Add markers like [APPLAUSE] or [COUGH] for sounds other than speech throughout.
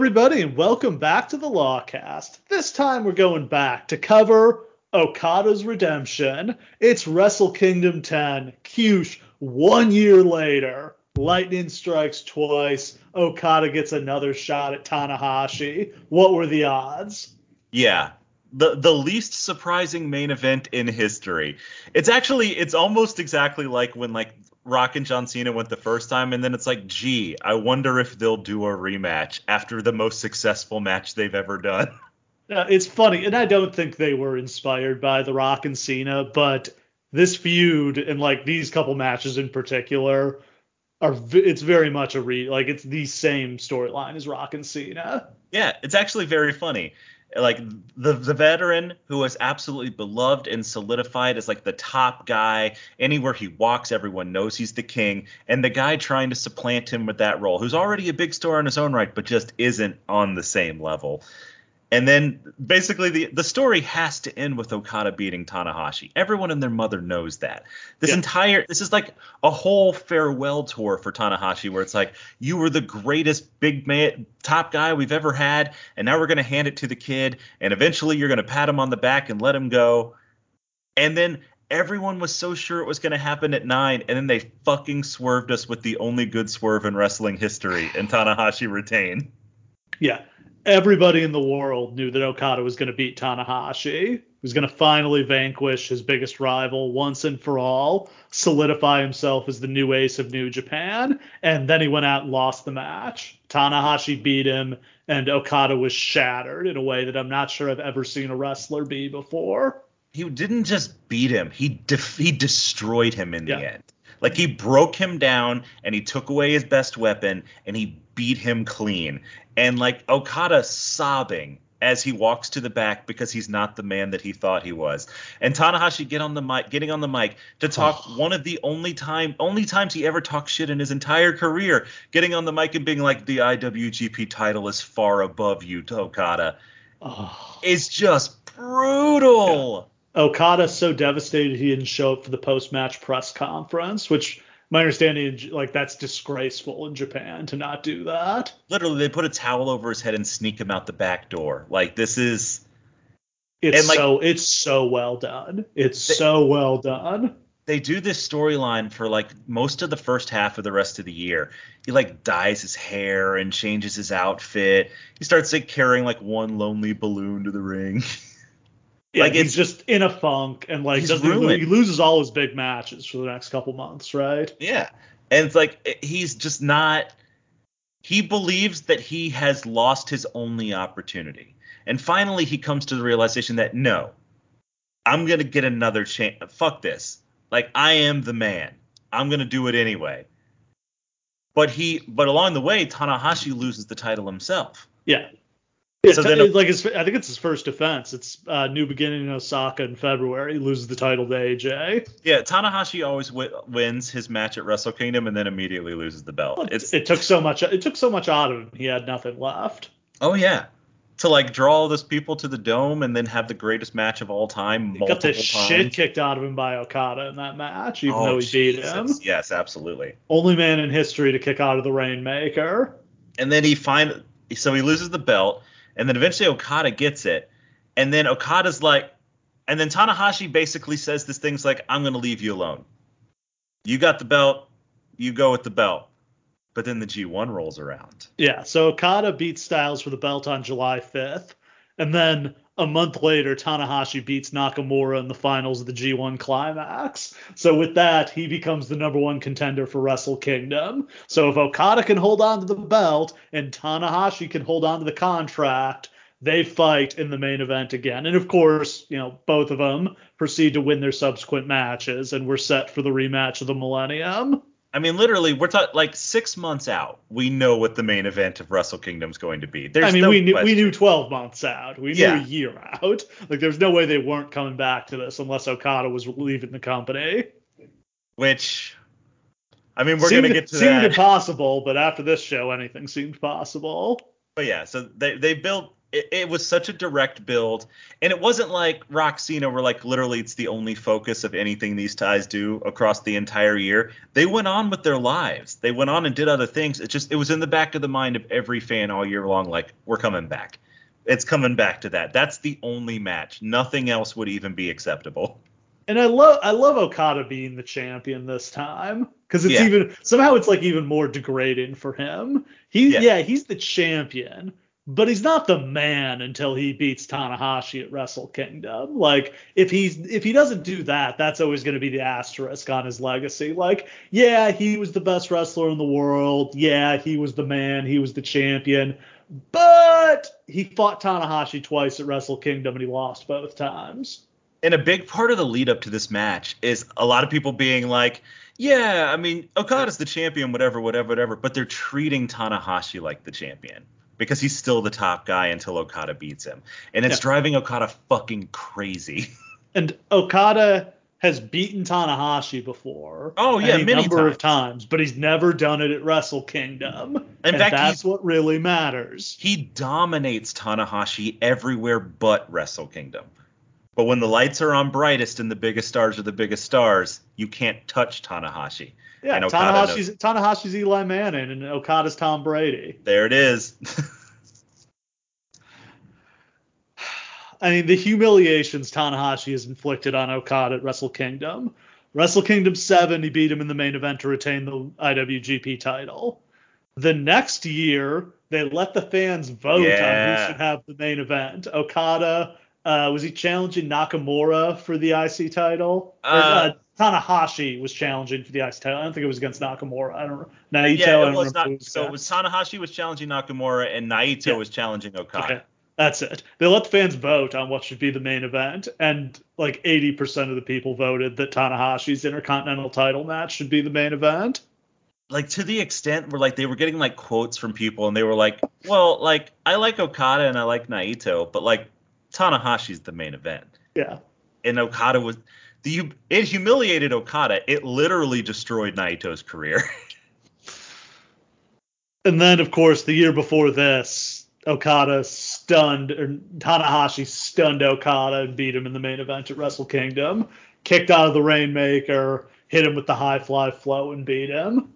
Everybody, and welcome back to the Lawcast. This time we're going back to cover Okada's redemption. It's Wrestle Kingdom 10. Kyush, one year later. Lightning strikes twice. Okada gets another shot at Tanahashi. What were the odds? Yeah. The the least surprising main event in history. It's actually it's almost exactly like when like Rock and John Cena went the first time, and then it's like, gee, I wonder if they'll do a rematch after the most successful match they've ever done. [LAUGHS] Uh, it's funny, and I don't think they were inspired by The Rock and Cena, but this feud and like these couple matches in particular are it's very much a re like it's the same storyline as Rock and Cena. Yeah, it's actually very funny like the the veteran who was absolutely beloved and solidified as like the top guy anywhere he walks everyone knows he's the king. And the guy trying to supplant him with that role who's already a big star in his own right but just isn't on the same level and then basically the the story has to end with Okada beating Tanahashi. Everyone and their mother knows that. This yeah. entire this is like a whole farewell tour for Tanahashi where it's like you were the greatest big man top guy we've ever had and now we're going to hand it to the kid and eventually you're going to pat him on the back and let him go. And then everyone was so sure it was going to happen at 9 and then they fucking swerved us with the only good swerve in wrestling history and Tanahashi retained. Yeah everybody in the world knew that Okada was going to beat Tanahashi. He was going to finally vanquish his biggest rival once and for all, solidify himself as the new ace of New Japan, and then he went out and lost the match. Tanahashi beat him, and Okada was shattered in a way that I'm not sure I've ever seen a wrestler be before. He didn't just beat him; he def- he destroyed him in the end. Like he broke him down and he took away his best weapon and he beat him clean. And like Okada sobbing as he walks to the back because he's not the man that he thought he was. And Tanahashi get on the mic, getting on the mic to talk oh. one of the only time only times he ever talked shit in his entire career, getting on the mic and being like the IWGP title is far above you, Okada. Oh. Is just brutal. Okada's so devastated he didn't show up for the post-match press conference, which my understanding like that's disgraceful in Japan to not do that. Literally, they put a towel over his head and sneak him out the back door. Like this is. It's like, so it's so well done. It's they, so well done. They do this storyline for like most of the first half of the rest of the year. He like dyes his hair and changes his outfit. He starts like carrying like one lonely balloon to the ring. [LAUGHS] Yeah, like he's just in a funk and like he loses all his big matches for the next couple months, right? Yeah. And it's like eh, he's just not he believes that he has lost his only opportunity. And finally he comes to the realization that no, I'm going to get another chance. Fuck this. Like I am the man. I'm going to do it anyway. But he but along the way Tanahashi loses the title himself. Yeah. Yeah, so then, like his, I think it's his first defense. It's uh, New Beginning in Osaka in February. He loses the title to AJ. Yeah, Tanahashi always w- wins his match at Wrestle Kingdom and then immediately loses the belt. It took so much. It took so much out of him. He had nothing left. Oh yeah, to like draw all those people to the dome and then have the greatest match of all time. He got the times. shit kicked out of him by Okada in that match, even oh, though he Jesus. beat him. Yes, absolutely. Only man in history to kick out of the Rainmaker. And then he find so he loses the belt and then eventually Okada gets it, and then Okada's like, and then Tanahashi basically says this thing's like, I'm gonna leave you alone. You got the belt, you go with the belt. But then the G1 rolls around. Yeah, so Okada beats Styles for the belt on July 5th, and then a month later, Tanahashi beats Nakamura in the finals of the G1 Climax. So with that, he becomes the number one contender for Wrestle Kingdom. So if Okada can hold on to the belt and Tanahashi can hold on to the contract, they fight in the main event again. And of course, you know, both of them proceed to win their subsequent matches, and we're set for the rematch of the Millennium. I mean, literally, we're talking like six months out. We know what the main event of Wrestle Kingdom is going to be. There's I mean, no we knew we knew 12 months out. We knew yeah. a year out. Like, there's no way they weren't coming back to this unless Okada was leaving the company. Which, I mean, we're seemed, gonna get to seemed that. impossible, but after this show, anything seemed possible. But yeah, so they they built it, it, was such a direct build, and it wasn't like Rock Cena, where like literally it's the only focus of anything these ties do across the entire year. They went on with their lives. They went on and did other things. It just it was in the back of the mind of every fan all year long. Like we're coming back. It's coming back to that. That's the only match. Nothing else would even be acceptable. And I love I love Okada being the champion this time because it's yeah. even somehow it's like even more degrading for him. He yeah. yeah he's the champion but he's not the man until he beats Tanahashi at Wrestle Kingdom. Like if he's if he doesn't do that, that's always going to be the asterisk on his legacy. Like yeah, he was the best wrestler in the world. Yeah, he was the man. He was the champion. But he fought Tanahashi twice at Wrestle Kingdom and he lost both times. And a big part of the lead up to this match is a lot of people being like, yeah, I mean, Okada's the champion, whatever, whatever, whatever, but they're treating Tanahashi like the champion because he's still the top guy until Okada beats him. And it's yeah. driving Okada fucking crazy. [LAUGHS] and Okada has beaten Tanahashi before. Oh yeah, a number times. of times, but he's never done it at Wrestle Kingdom. In and fact, that's what really matters. He dominates Tanahashi everywhere but Wrestle Kingdom. But when the lights are on brightest and the biggest stars are the biggest stars, you can't touch Tanahashi. Yeah, Tanahashi's knows. Tanahashi's Eli Manning and Okada's Tom Brady. There it is. [SIGHS] I mean, the humiliations Tanahashi has inflicted on Okada at Wrestle Kingdom. Wrestle Kingdom 7, he beat him in the main event to retain the IWGP title. The next year, they let the fans vote yeah. on who should have the main event. Okada, uh, was he challenging Nakamura for the IC title? Uh, or, uh, Tanahashi was challenging for the IC title. I don't think it was against Nakamura. I don't know. Naito. Yeah, it was not. So it was Tanahashi was challenging Nakamura and Naito yeah. was challenging Okada. Okay. That's it. They let the fans vote on what should be the main event, and like 80% of the people voted that Tanahashi's Intercontinental title match should be the main event. Like to the extent where like they were getting like quotes from people, and they were like, "Well, like I like Okada and I like Naito, but like Tanahashi's the main event." Yeah. And Okada was the it humiliated Okada. It literally destroyed Naito's career. [LAUGHS] and then, of course, the year before this, Okada stunned or Tanahashi stunned Okada and beat him in the main event at Wrestle Kingdom. Kicked out of the Rainmaker, hit him with the high fly flow and beat him.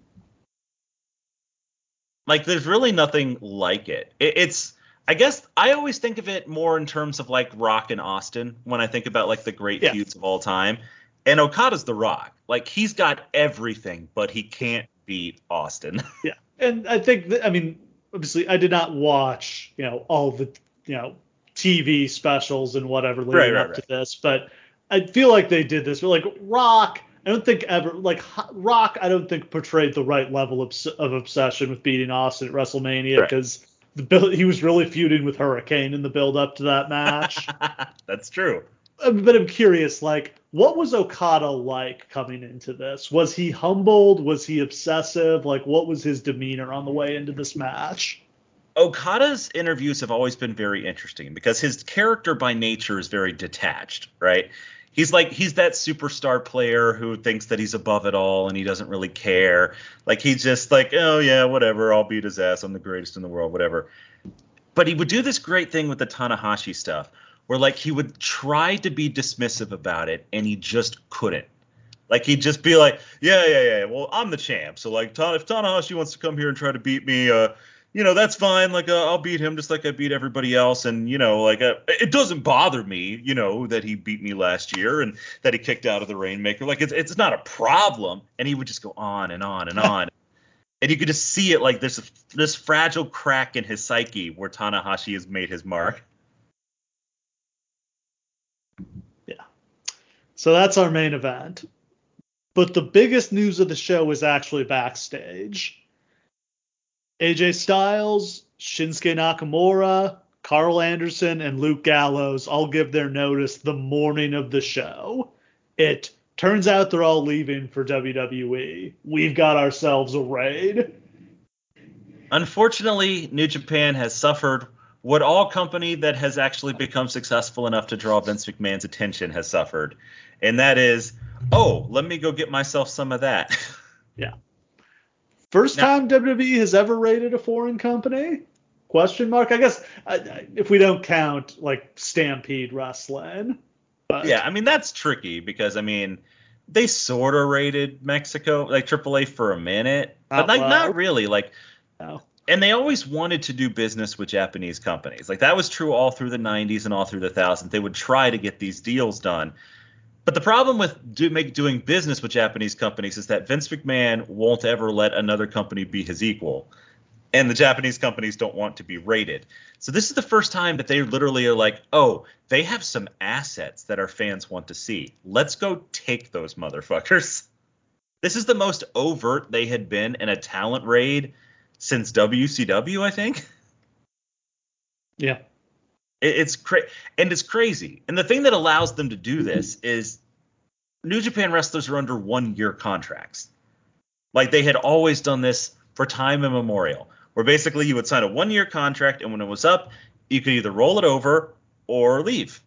Like, there's really nothing like it. it it's I guess I always think of it more in terms of like Rock and Austin when I think about like the great yeah. feuds of all time. And Okada's the Rock. Like he's got everything, but he can't beat Austin. [LAUGHS] yeah. And I think that, I mean, obviously I did not watch, you know, all the, you know, TV specials and whatever leading right, right, up right. to this, but I feel like they did this. But like Rock, I don't think ever like Rock. I don't think portrayed the right level of, of obsession with beating Austin at WrestleMania because the build, he was really feuding with Hurricane in the build up to that match. [LAUGHS] That's true. Uh, but I'm curious, like, what was Okada like coming into this? Was he humbled? Was he obsessive? Like, what was his demeanor on the way into this match? Okada's interviews have always been very interesting because his character by nature is very detached, right? He's like he's that superstar player who thinks that he's above it all and he doesn't really care. Like he's just like, oh yeah, whatever, I'll beat his ass. I'm the greatest in the world, whatever. But he would do this great thing with the Tanahashi stuff, where like he would try to be dismissive about it and he just couldn't. Like he'd just be like, yeah, yeah, yeah. Well, I'm the champ, so like, if Tanahashi wants to come here and try to beat me, uh, you know, that's fine. Like, uh, I'll beat him just like I beat everybody else. And, you know, like, uh, it doesn't bother me, you know, that he beat me last year and that he kicked out of the Rainmaker. Like, it's, it's not a problem. And he would just go on and on and on. [LAUGHS] and you could just see it like this, this fragile crack in his psyche where Tanahashi has made his mark. Yeah. So that's our main event. But the biggest news of the show is actually backstage AJ Styles, Shinsuke Nakamura, Karl Anderson, and Luke Gallows all give their notice the morning of the show. It turns out they're all leaving for WWE. We've got ourselves a raid. Unfortunately, New Japan has suffered what all company that has actually become successful enough to draw Vince McMahon's attention has suffered. And that is, oh, let me go get myself some of that. Yeah. First now, time WWE has ever raided a foreign company? Question mark? I guess uh, if we don't count like Stampede Wrestling. But. Yeah, I mean that's tricky because I mean they sort of rated Mexico like AAA for a minute, but like not really. Like, no. and they always wanted to do business with Japanese companies. Like that was true all through the 90s and all through the thousands. They would try to get these deals done. But the problem with do, make, doing business with Japanese companies is that Vince McMahon won't ever let another company be his equal and the Japanese companies don't want to be rated. So this is the first time that they literally are like, oh, they have some assets that our fans want to see. Let's go take those motherfuckers. This is the most overt they had been in a talent raid since WCW, I think. Yeah. It, it's crazy, and it's crazy. And the thing that allows them to do mm-hmm. this is New Japan wrestlers are under one-year contracts. Like they had always done this for time immemorial where basically you would sign a one year contract and when it was up, you could either roll it over or leave.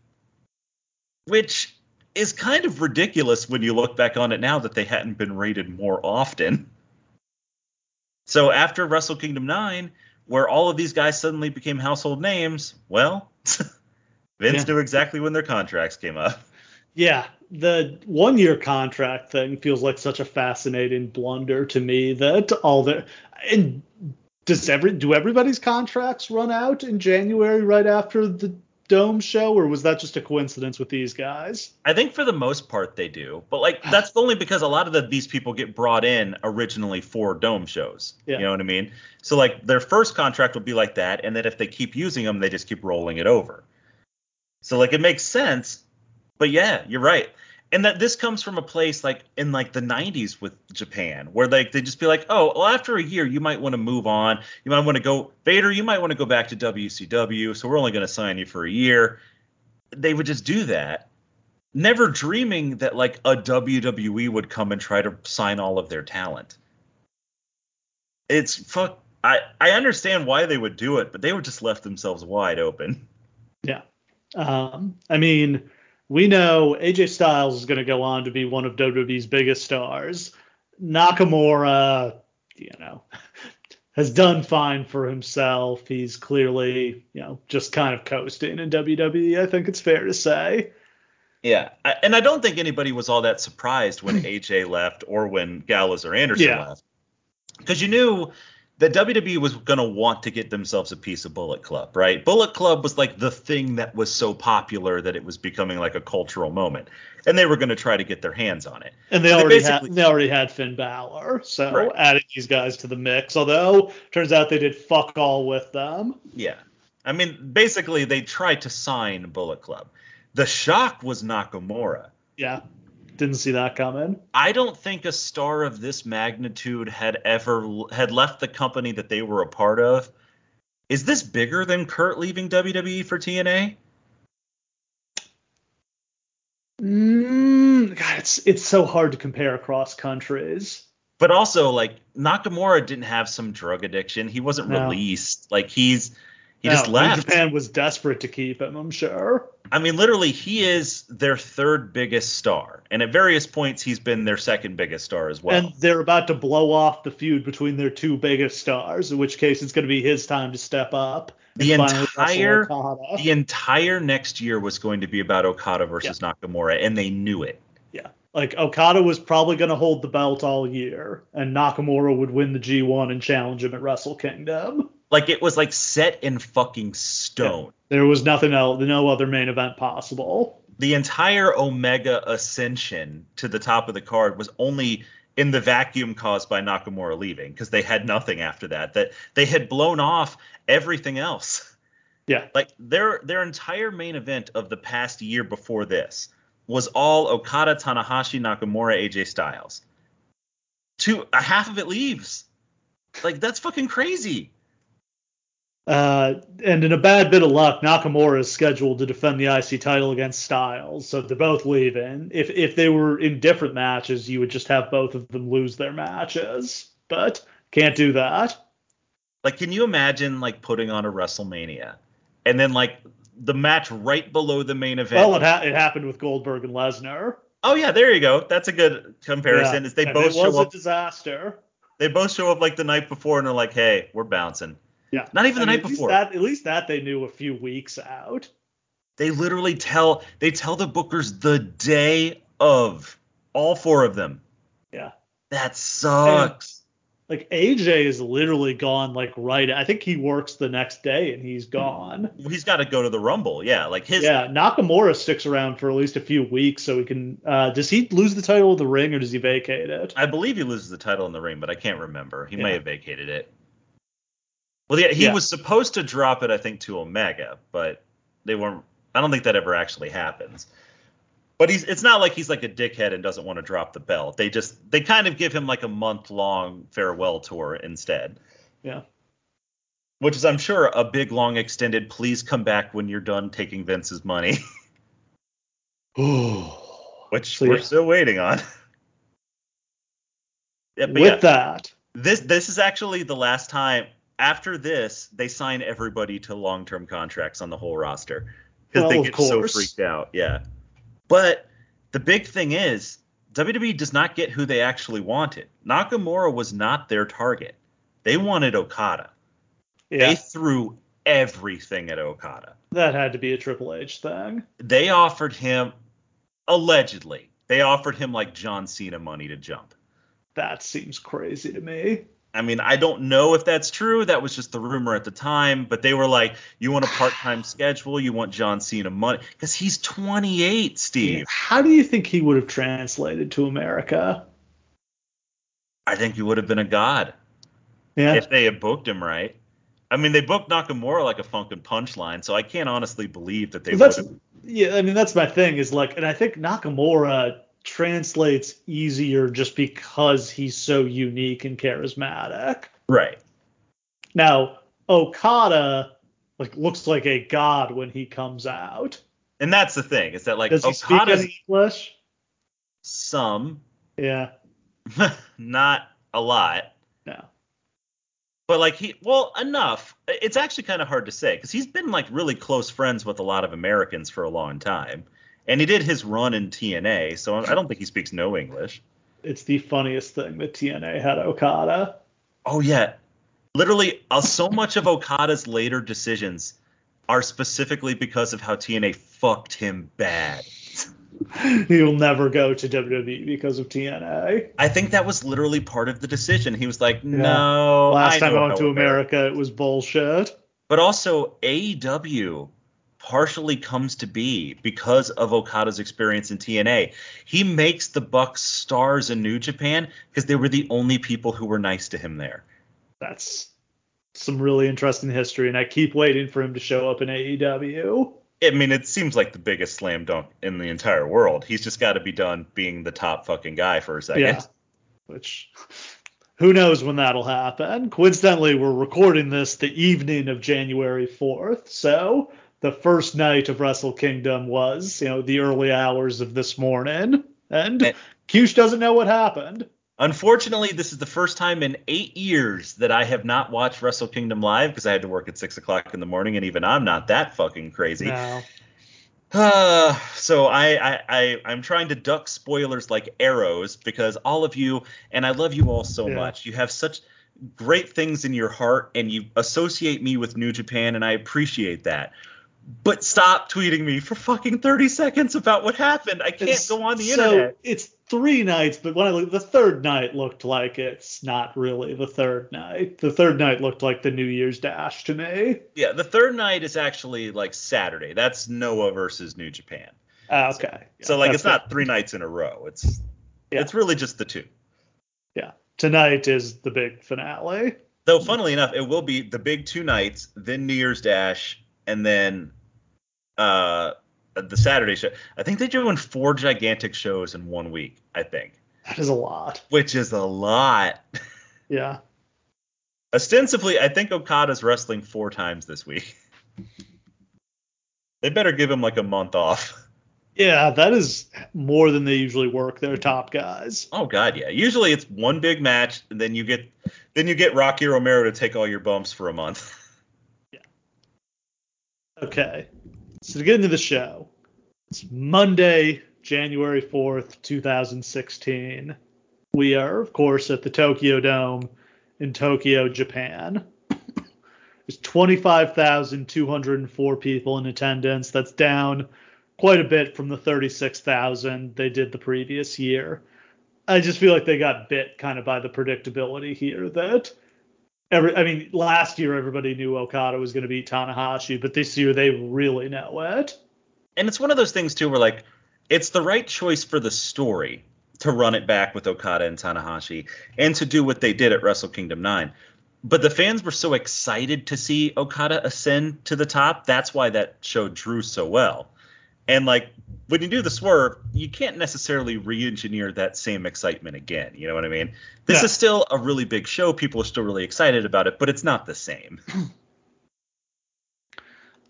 Which is kind of ridiculous when you look back on it now that they hadn't been rated more often. So after Wrestle Kingdom 9, where all of these guys suddenly became household names, well, [LAUGHS] Vince yeah. knew exactly when their contracts came up. Yeah, the one year contract thing feels like such a fascinating blunder to me that all the and does every do everybody's contracts run out in January right after the Dome show, or was that just a coincidence with these guys? I think for the most part they do, but like [SIGHS] that's only because a lot of the, these people get brought in originally for Dome shows. Yeah. You know what I mean? So like their first contract will be like that, and then if they keep using them, they just keep rolling it over. So like it makes sense, but yeah, you're right and that this comes from a place like in like the 90s with Japan where like they just be like oh well after a year you might want to move on. You might want to go Vader you might want to go back to WCW so we're only going to sign you for a year. They would just do that never dreaming that like a WWE would come and try to sign all of their talent. It's fuck I I understand why they would do it but they would just left themselves wide open. Yeah. Um I mean we know AJ Styles is going to go on to be one of WWE's biggest stars. Nakamura, you know, [LAUGHS] has done fine for himself. He's clearly, you know, just kind of coasting in WWE. I think it's fair to say. Yeah, and I don't think anybody was all that surprised when AJ left or when Gallows or Anderson yeah. left, because you knew that WWE was going to want to get themselves a piece of Bullet Club, right? Bullet Club was like the thing that was so popular that it was becoming like a cultural moment, and they were going to try to get their hands on it. And they already had they already had Finn Balor, so right. adding these guys to the mix. Although turns out they did fuck all with them. Yeah, I mean, basically they tried to sign Bullet Club. The shock was Nakamura. Yeah. Didn't see that coming. I don't think a star of this magnitude had ever had left the company that they were a part of. Is this bigger than Kurt leaving WWE for TNA? Mm, God, it's it's so hard to compare across countries. But also, like Nakamura didn't have some drug addiction. He wasn't no. released. Like he's he no, just left. Japan was desperate to keep him, I'm sure. I mean, literally, he is their third biggest star, and at various points, he's been their second biggest star as well. And they're about to blow off the feud between their two biggest stars, in which case it's going to be his time to step up. The entire the entire next year was going to be about Okada versus yeah. Nakamura, and they knew it. Yeah, like Okada was probably going to hold the belt all year, and Nakamura would win the G1 and challenge him at Wrestle Kingdom. Like it was like set in fucking stone. Yeah. There was nothing else, no other main event possible. The entire Omega ascension to the top of the card was only in the vacuum caused by Nakamura leaving because they had nothing after that. That they had blown off everything else. Yeah. Like their their entire main event of the past year before this was all Okada, Tanahashi, Nakamura, AJ Styles. Two a half of it leaves. Like that's fucking crazy. Uh, and in a bad bit of luck, Nakamura is scheduled to defend the IC title against Styles, so they're both leaving. If if they were in different matches, you would just have both of them lose their matches, but can't do that. Like, can you imagine like putting on a WrestleMania and then like the match right below the main event? Well, it, ha- it happened with Goldberg and Lesnar. Oh yeah, there you go. That's a good comparison. Yeah. Is they and both it was show a up, disaster. They both show up like the night before and they're like, "Hey, we're bouncing." Yeah. Not even I the mean, night at least before. That, at least that they knew a few weeks out. They literally tell they tell the bookers the day of all four of them. Yeah. That sucks. Like AJ is literally gone like right. I think he works the next day and he's gone. He's got to go to the Rumble. Yeah, like his Yeah, Nakamura sticks around for at least a few weeks so he can. Uh, does he lose the title of the ring or does he vacate it? I believe he loses the title in the ring, but I can't remember. He may have vacated it. Well, yeah, he Yeah. was supposed to drop it, I think, to Omega, but they weren't. I don't think that ever actually happens. But he's it's not like he's like a dickhead and doesn't want to drop the belt. They just they kind of give him like a month long farewell tour instead. Yeah. Which is I'm sure a big long extended please come back when you're done taking Vince's money, [LAUGHS] [SIGHS] which we're still waiting on. [LAUGHS] yeah, but With yeah. that, this this is actually the last time after this they sign everybody to long-term contracts on the whole roster because Well, oh, they get so freaked out yeah. But the big thing is WWE does not get who they actually wanted. Nakamura was not their target. They wanted Okada. Yeah, they threw everything at Okada. That had to be a Triple H thing. they offered him allegedly they offered him like John Cena money to jump. That seems crazy to me. I mean, I don't know if that's true. That was just the rumor at the time. But they were like, you want a part time [SIGHS] schedule? You want John Cena money? Because he's 28, Steve. How do you think he would have translated to America? I think he would have been a god Yeah, if they had booked him right. I mean, they booked Nakamura like a funkin' punchline, so I can't honestly believe that they would that's have. yeah. I mean, that's my thing. Is like, and I think Nakamura translates easier just because he's so unique and charismatic. Right. Now, Okada like looks like a god when he comes out. And that's the thing, is that like Does he speak English? some, Yeah, [LAUGHS] not a lot. no. But like he, well, enough. It's actually kind of hard to say because he's been like really close friends with a lot of Americans for a long time, and he did his run in TNA, so I don't think he speaks no English. It's the funniest thing that TNA had Okada. Oh yeah, literally, uh, so much of Okada's later decisions are specifically because of how TNA fucked him bad. [LAUGHS] He'll never go to WWE because of TNA. I think that was literally part of the decision. He was like, no, Last I time I went to America, it was bullshit. But also AEW partially comes to be because of Okada's experience in TNA. He makes the Bucks stars in New Japan because they were the only people who were nice to him there. That's some really interesting history, and I keep waiting for him to show up in AEW. I mean, it seems like the biggest slam dunk in the entire world. He's just got to be done being the top fucking guy for a second. Yeah. Which who knows when that'll happen. Coincidentally, we're recording this the evening of January 4th, so the first night of Wrestle Kingdom was, you know, the early hours of this morning, and. Cush doesn't know what happened. Unfortunately, this is the first time in eight years that I have not watched Wrestle Kingdom live because I had to work at six o'clock in the morning, and even I'm not that fucking crazy. No. Uh, [SIGHS] so I, I, I, I'm trying to duck spoilers like arrows because all of you, and I love you all so Yeah. much. You have such great things in your heart, and you associate me with New Japan, and I appreciate that. But stop tweeting me for fucking 30 seconds about what happened. I can't It's- go on the so internet. it's three nights, but when I look, the third night looked like it's not really the third night. The third night looked like the New Year's Dash to me. Yeah, the third night is actually like Saturday. That's Noah versus New Japan. Ah, okay. So Yeah, like it's not three nights in a row. It's Yeah. it's really just the two. Yeah. Tonight is the big finale. Though, funnily enough, it will be the big two nights, then New Year's Dash, and then uh, the Saturday show. I think they're doing four gigantic shows in one week. I think, That is a lot. which is a lot. [LAUGHS] Yeah. Ostensibly, I think Okada's wrestling four times this week. they better give him like a month off. Yeah, that is more than they usually work their top guys. Oh God, yeah. Usually it's one big match, and then you get then you get Rocky Romero to take all your bumps for a month. Yeah. Okay. So to get into the show, it's Monday, January 4th, 2016. We are, of course, at the Tokyo Dome in Tokyo, Japan. There's 25,204 people in attendance. That's down quite a bit from the 36,000 they did the previous year. I just feel like they got bit kind of by the predictability here that every I mean last year everybody knew Okada was going to beat Tanahashi, but this year they really know it. And it's one of those things too where like it's the right choice for the story to run it back with Okada and Tanahashi and to do what they did at Wrestle Kingdom 9. But the fans were so excited to see Okada ascend to the top. That's why that show drew so well. And like when you do the swerve, you can't necessarily re-engineer that same excitement again. You know what I mean? This yeah. is still a really big show. People are still really excited about it, but it's not the same. [CLEARS THROAT]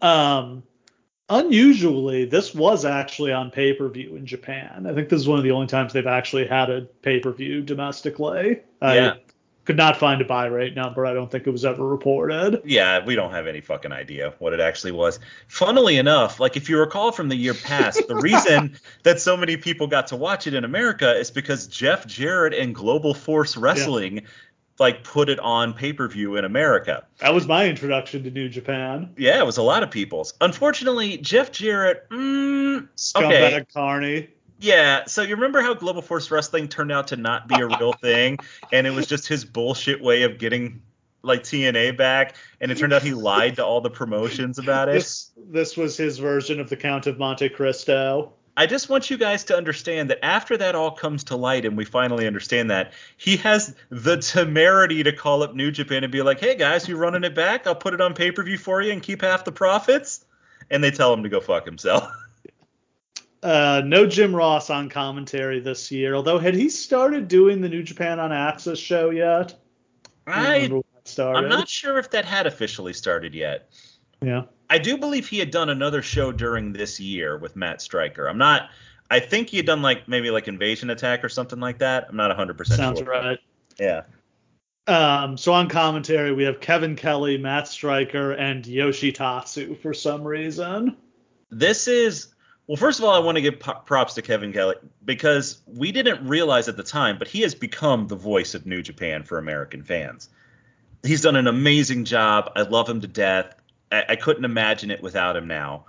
um, unusually, this was actually on pay-per-view in Japan. I think this is one of the only times they've actually had a pay-per-view domestically. Yeah. I, could not find a buy rate number. I don't think it was ever reported. Yeah, we don't have any fucking idea what it actually was. Funnily enough, like if you recall from the year past, the reason [LAUGHS] that so many people got to watch it in America is because Jeff Jarrett and Global Force Wrestling yeah. like put it on pay-per-view in America. That was my introduction to New Japan. Yeah, it was a lot of people's. Unfortunately, Jeff Jarrett, mm, Scumbag okay. Carney. Yeah, so you remember how Global Force Wrestling turned out to not be a real [LAUGHS] thing, and it was just his bullshit way of getting like TNA back, and it turned out he lied to all the promotions about it. This, this was his version of the Count of Monte Cristo. I just want you guys to understand that after that all comes to light and we finally understand that, he has the temerity to call up New Japan and be like, hey guys, you running it back? I'll put it on pay per view for you and keep half the profits. And they tell him to go fuck himself. [LAUGHS] Uh, no Jim Ross on commentary this year. Although, had he started doing the New Japan on Access show yet? I, I'm not sure if that had officially started yet. Yeah. I do believe he had done another show during this year with Matt Striker. I'm not. I think he had done like maybe like Invasion Attack or something like that. I'm not 100 percent sure. Sounds right. Yeah. Um, so on commentary, we have Kevin Kelly, Matt Striker, and Yoshi Tatsu for some reason. This is well, first of all, I want to give props to Kevin Kelly because we didn't realize at the time, but he has become the voice of New Japan for American fans. He's done an amazing job. I love him to death. I, I couldn't imagine it without him now.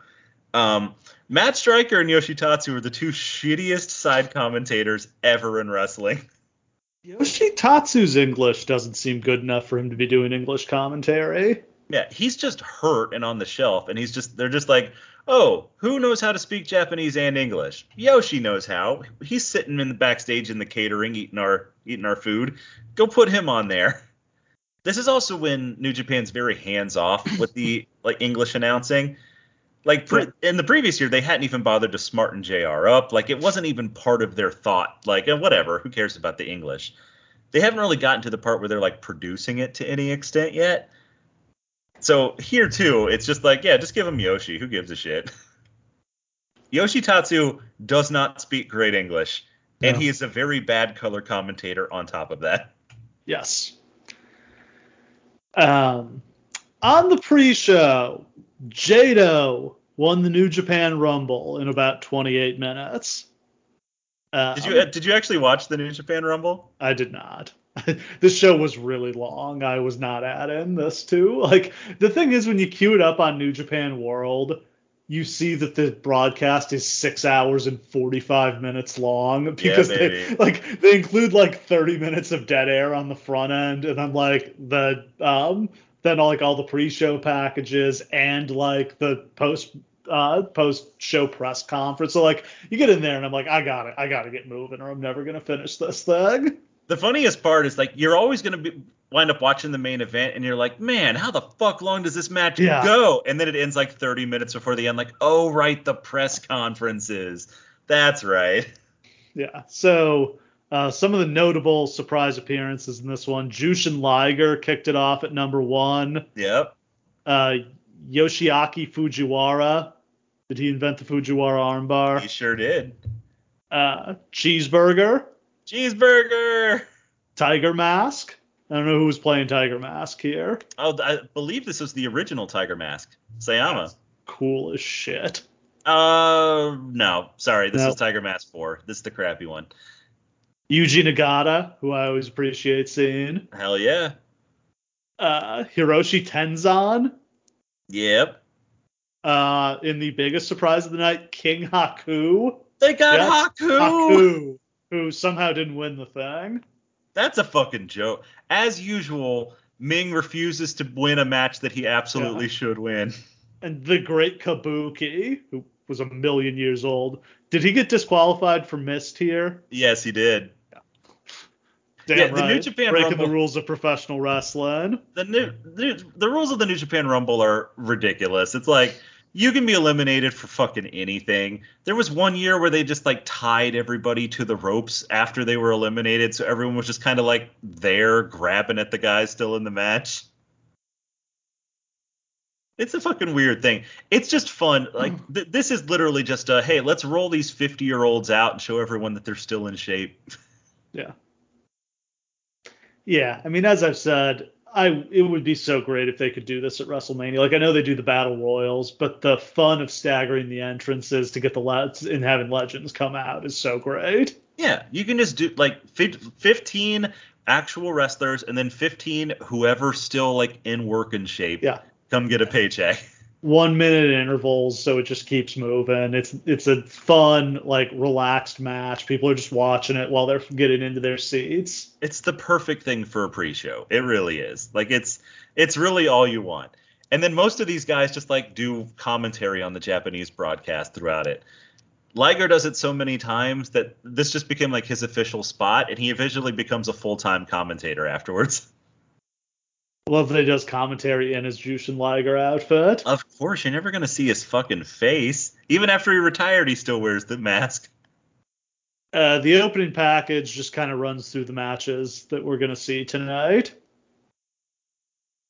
Um, Matt Striker and Yoshitatsu are the two shittiest side commentators ever in wrestling. Yoshitatsu's English doesn't seem good enough for him to be doing English commentary. Yeah, he's just hurt and on the shelf, and he's just they're just like, oh, who knows how to speak Japanese and English? Yoshi knows how. He's sitting in the backstage in the catering, eating our eating our food. Go put him on there. This is also when New Japan's very hands off with the [LAUGHS] like English announcing. Like pre- in the previous year, they hadn't even bothered to smarten JR up. Like it wasn't even part of their thought. Like eh, whatever, who cares about the English? They haven't really gotten to the part where they're like producing it to any extent yet. So here too, it's just like, yeah, just give him Yoshi. Who gives a shit? [LAUGHS] Yoshi Tatsu does not speak great English, and he is a very bad color commentator on top of that. Yes. Um, on the pre-show, Jado won the New Japan Rumble in about 28 minutes. Um, did you did you actually watch the New Japan Rumble? I did not. [LAUGHS] this show was really long. I was not at in this too. Like the thing is, when you queue it up on New Japan World, you see that the broadcast is six hours and 45 minutes long because yeah, they like they include like 30 minutes of dead air on the front end, and I'm like the um then like all the pre-show packages and like the post uh, post show press conference. So like you get in there and I'm like, I got it, I got to get moving, or I'm never gonna finish this thing the funniest part is like you're always gonna be wind up watching the main event and you're like, man, how the fuck long does this match yeah. go? And then it ends like 30 minutes before the end. Like, oh right, the press conferences. That's right. Yeah. So uh, some of the notable surprise appearances in this one: Jushin Liger kicked it off at number one. Yep. Uh, Yoshiaki Fujiwara. Did he invent the Fujiwara armbar? He sure did. Uh, cheeseburger. Cheeseburger. Tiger Mask. I don't know who was playing Tiger Mask here. Oh, I believe this was the original Tiger Mask. Sayama. That's cool as shit. Uh, no, sorry. This is Tiger Mask 4. This is the crappy one. Yuji Nagata, who I always appreciate seeing. Hell yeah. uh, Hiroshi Tenzan. Yep. Uh, in the biggest surprise of the night, King Haku. They got Yes, Haku. Haku, who somehow didn't win the thing. That's a fucking joke. As usual, Meng refuses to win a match that he absolutely Yeah. should win. And the great Kabuki, who was a million years old. Did he get disqualified for missed here? Yes, he did. Damn Yeah, the right. New Japan Breaking Rumble- the rules of professional wrestling. The new, the, the rules of the New Japan Rumble are ridiculous. It's like you can be eliminated for fucking anything. There was one year where they just like tied everybody to the ropes after they were eliminated, so everyone was just kind of like there grabbing at the guys still in the match. It's a fucking weird thing. It's just fun. Like hmm. th- this is literally just a hey, let's roll these 50 year olds out and show everyone that they're still in shape. [LAUGHS] Yeah. Yeah, I mean, as I've said, I it would be so great if they could do this at WrestleMania. Like I know they do the battle royals, but the fun of staggering the entrances to get the lads and having legends come out is so great. Yeah, you can just do like 15 actual wrestlers and then 15 whoever still like in working shape. Yeah. Come get a paycheck. [LAUGHS] One minute intervals, so it just keeps moving. It's it's a fun, like relaxed match. People are just watching it while they're getting into their seats. It's the perfect thing for a pre-show. It really is. Like it's it's really all you want. And then most of these guys just like do commentary on the Japanese broadcast throughout it. Liger does it so many times that this just became like his official spot, and he eventually becomes a full-time commentator afterwards. [LAUGHS] Love that he does commentary in his Jushin Liger outfit. Of course, you're never gonna see his fucking face. Even after he retired, he still wears the mask. Uh, the opening package just kind of runs through the matches that we're gonna see tonight.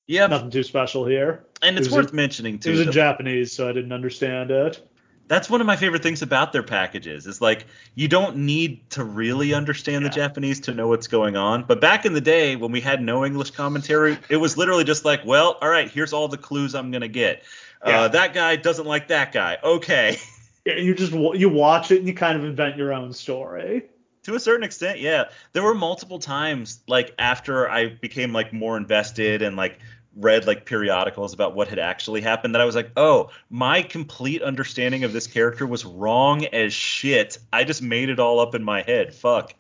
Yeah, Nothing too special here. And it's It worth in- mentioning It was in Japanese, so I didn't understand it. That's one of my favorite things about their packages. Is like you don't need to really understand the Japanese to know what's going on. But back in the day when we had no English commentary, it was literally just like, well, all right, here's all the clues I'm gonna get. Yeah. Uh, that guy doesn't like that guy. Okay. [LAUGHS] Yeah, you just you watch it and you kind of invent your own story. to a certain extent, yeah. There were multiple times, like after I became like more invested and like read like periodicals about what had actually happened, that I was like, oh, my complete understanding of this character was wrong as shit. I just made it all up in my head. Fuck.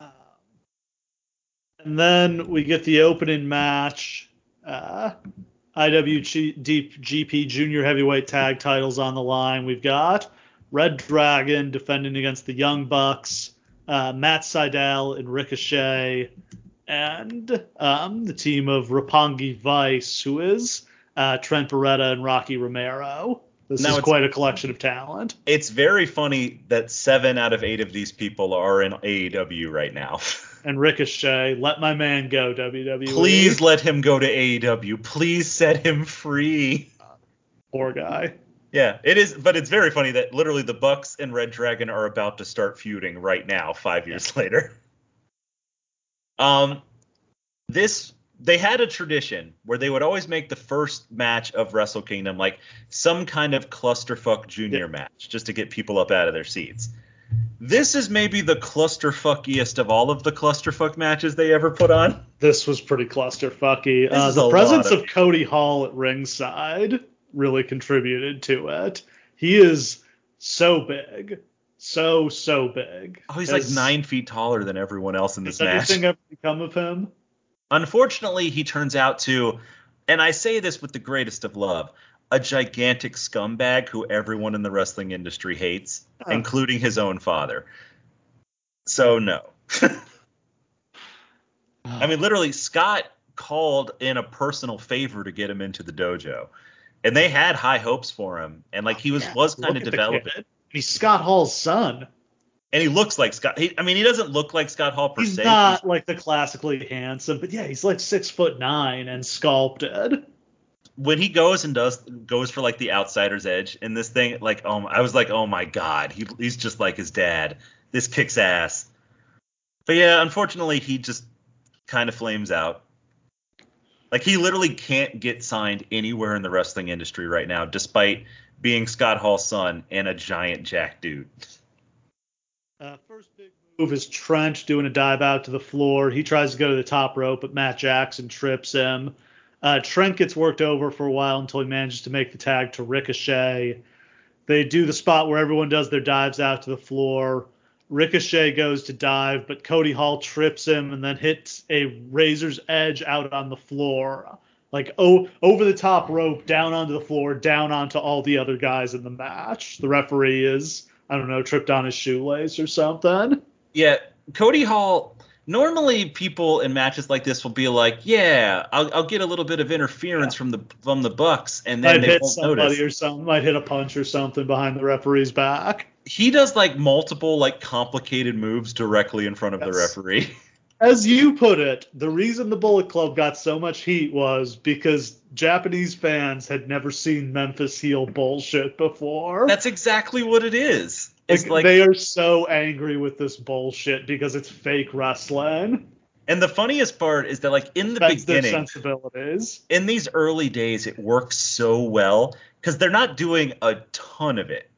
Um, and then we get the opening match. Uh, IWGP Junior Heavyweight Tag titles on the line. We've got Red Dragon defending against the Young Bucks, uh, Matt Sydal and Ricochet, and um, the team of Roppongi Vice, who is uh, Trent Beretta and Rocky Romero. This Now is quite a collection of talent. It's very funny that seven out of eight of these people are in AEW right now. [LAUGHS] And Ricochet, let my man go, WWE. Please let him go to AEW. Please set him free. Poor guy. Yeah, it is, but it's very funny that literally the Bucks and Red Dragon are about to start feuding right now, five years later. Um, this they had a tradition where they would always make the first match of Wrestle Kingdom like some kind of clusterfuck junior Yeah. match, just to get people up out of their seats. This is maybe the clusterfuckiest of all of the clusterfuck matches they ever put on. This was pretty clusterfucky. Uh, the presence of- of Cody Hall at ringside really contributed to it. He is so big. So, so big. Oh, he's like nine feet taller than everyone else in this Has match. anything ever become of him? Unfortunately, he turns out to, and I say this with the greatest of love, a gigantic scumbag who everyone in the wrestling industry hates, Oh. including his own father. So no. [SIGHS] I mean, literally, Scott called in a personal favor to get him into the dojo, and they had high hopes for him, and like he was Yeah, was look kind of developing. He's Scott Hall's son. and he looks like Scott. He, I mean, he doesn't look like Scott Hall per se. He's not like the classically handsome, but yeah, he's like six foot nine and sculpted. when he goes and does goes for like the outsider's edge in this thing, like oh, I was like, oh my god, he, he's just like his dad. This kicks ass. But yeah, unfortunately, he just kind of flames out. Like he literally can't get signed anywhere in the wrestling industry right now, despite being Scott Hall's son and a giant jack dude. Uh, first big move is Trent doing a dive out to the floor. He tries to go to the top rope, but Matt Jackson trips him. Uh, Trent gets worked over for a while until he manages to make the tag to Ricochet. They do the spot where everyone does their dives out to the floor. Ricochet goes to dive, but Cody Hall trips him and then hits a razor's edge out on the floor. Like oh, over the top rope, down onto the floor, down onto all the other guys in the match. The referee is, I don't know, tripped on his shoelace or something. Yeah, Cody Hall. Normally, people in matches like this will be like, "Yeah, I'll, I'll get a little bit of interference yeah. from the from the Bucks," and then might they hit won't somebody notice. or something. Might hit a punch or something behind the referee's back. He does like multiple like complicated moves directly in front of Yes. the referee. [LAUGHS] As you put it, the reason the Bullet Club got so much heat was because Japanese fans had never seen Memphis heel bullshit before. That's exactly what it is. It's like, like, they are so angry with this bullshit because it's fake wrestling. and the funniest part is that like in the That's beginning, sensibilities. in these early days, it works so well because they're not doing a ton of it.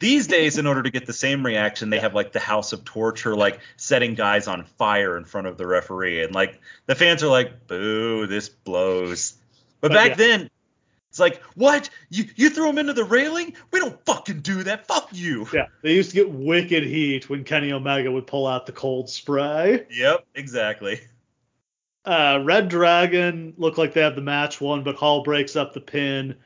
These days, in order to get the same reaction, they have like the House of Torture, like setting guys on fire in front of the referee, and like the fans are like, "Boo, this blows." But But back yeah. then, it's like, "What? You you threw him into the railing? We don't fucking do that. Fuck you." Yeah, they used to get wicked heat when Kenny Omega would pull out the cold spray. Yep, exactly. Uh, Red Dragon look like they have the match won, but Hall breaks up the pin.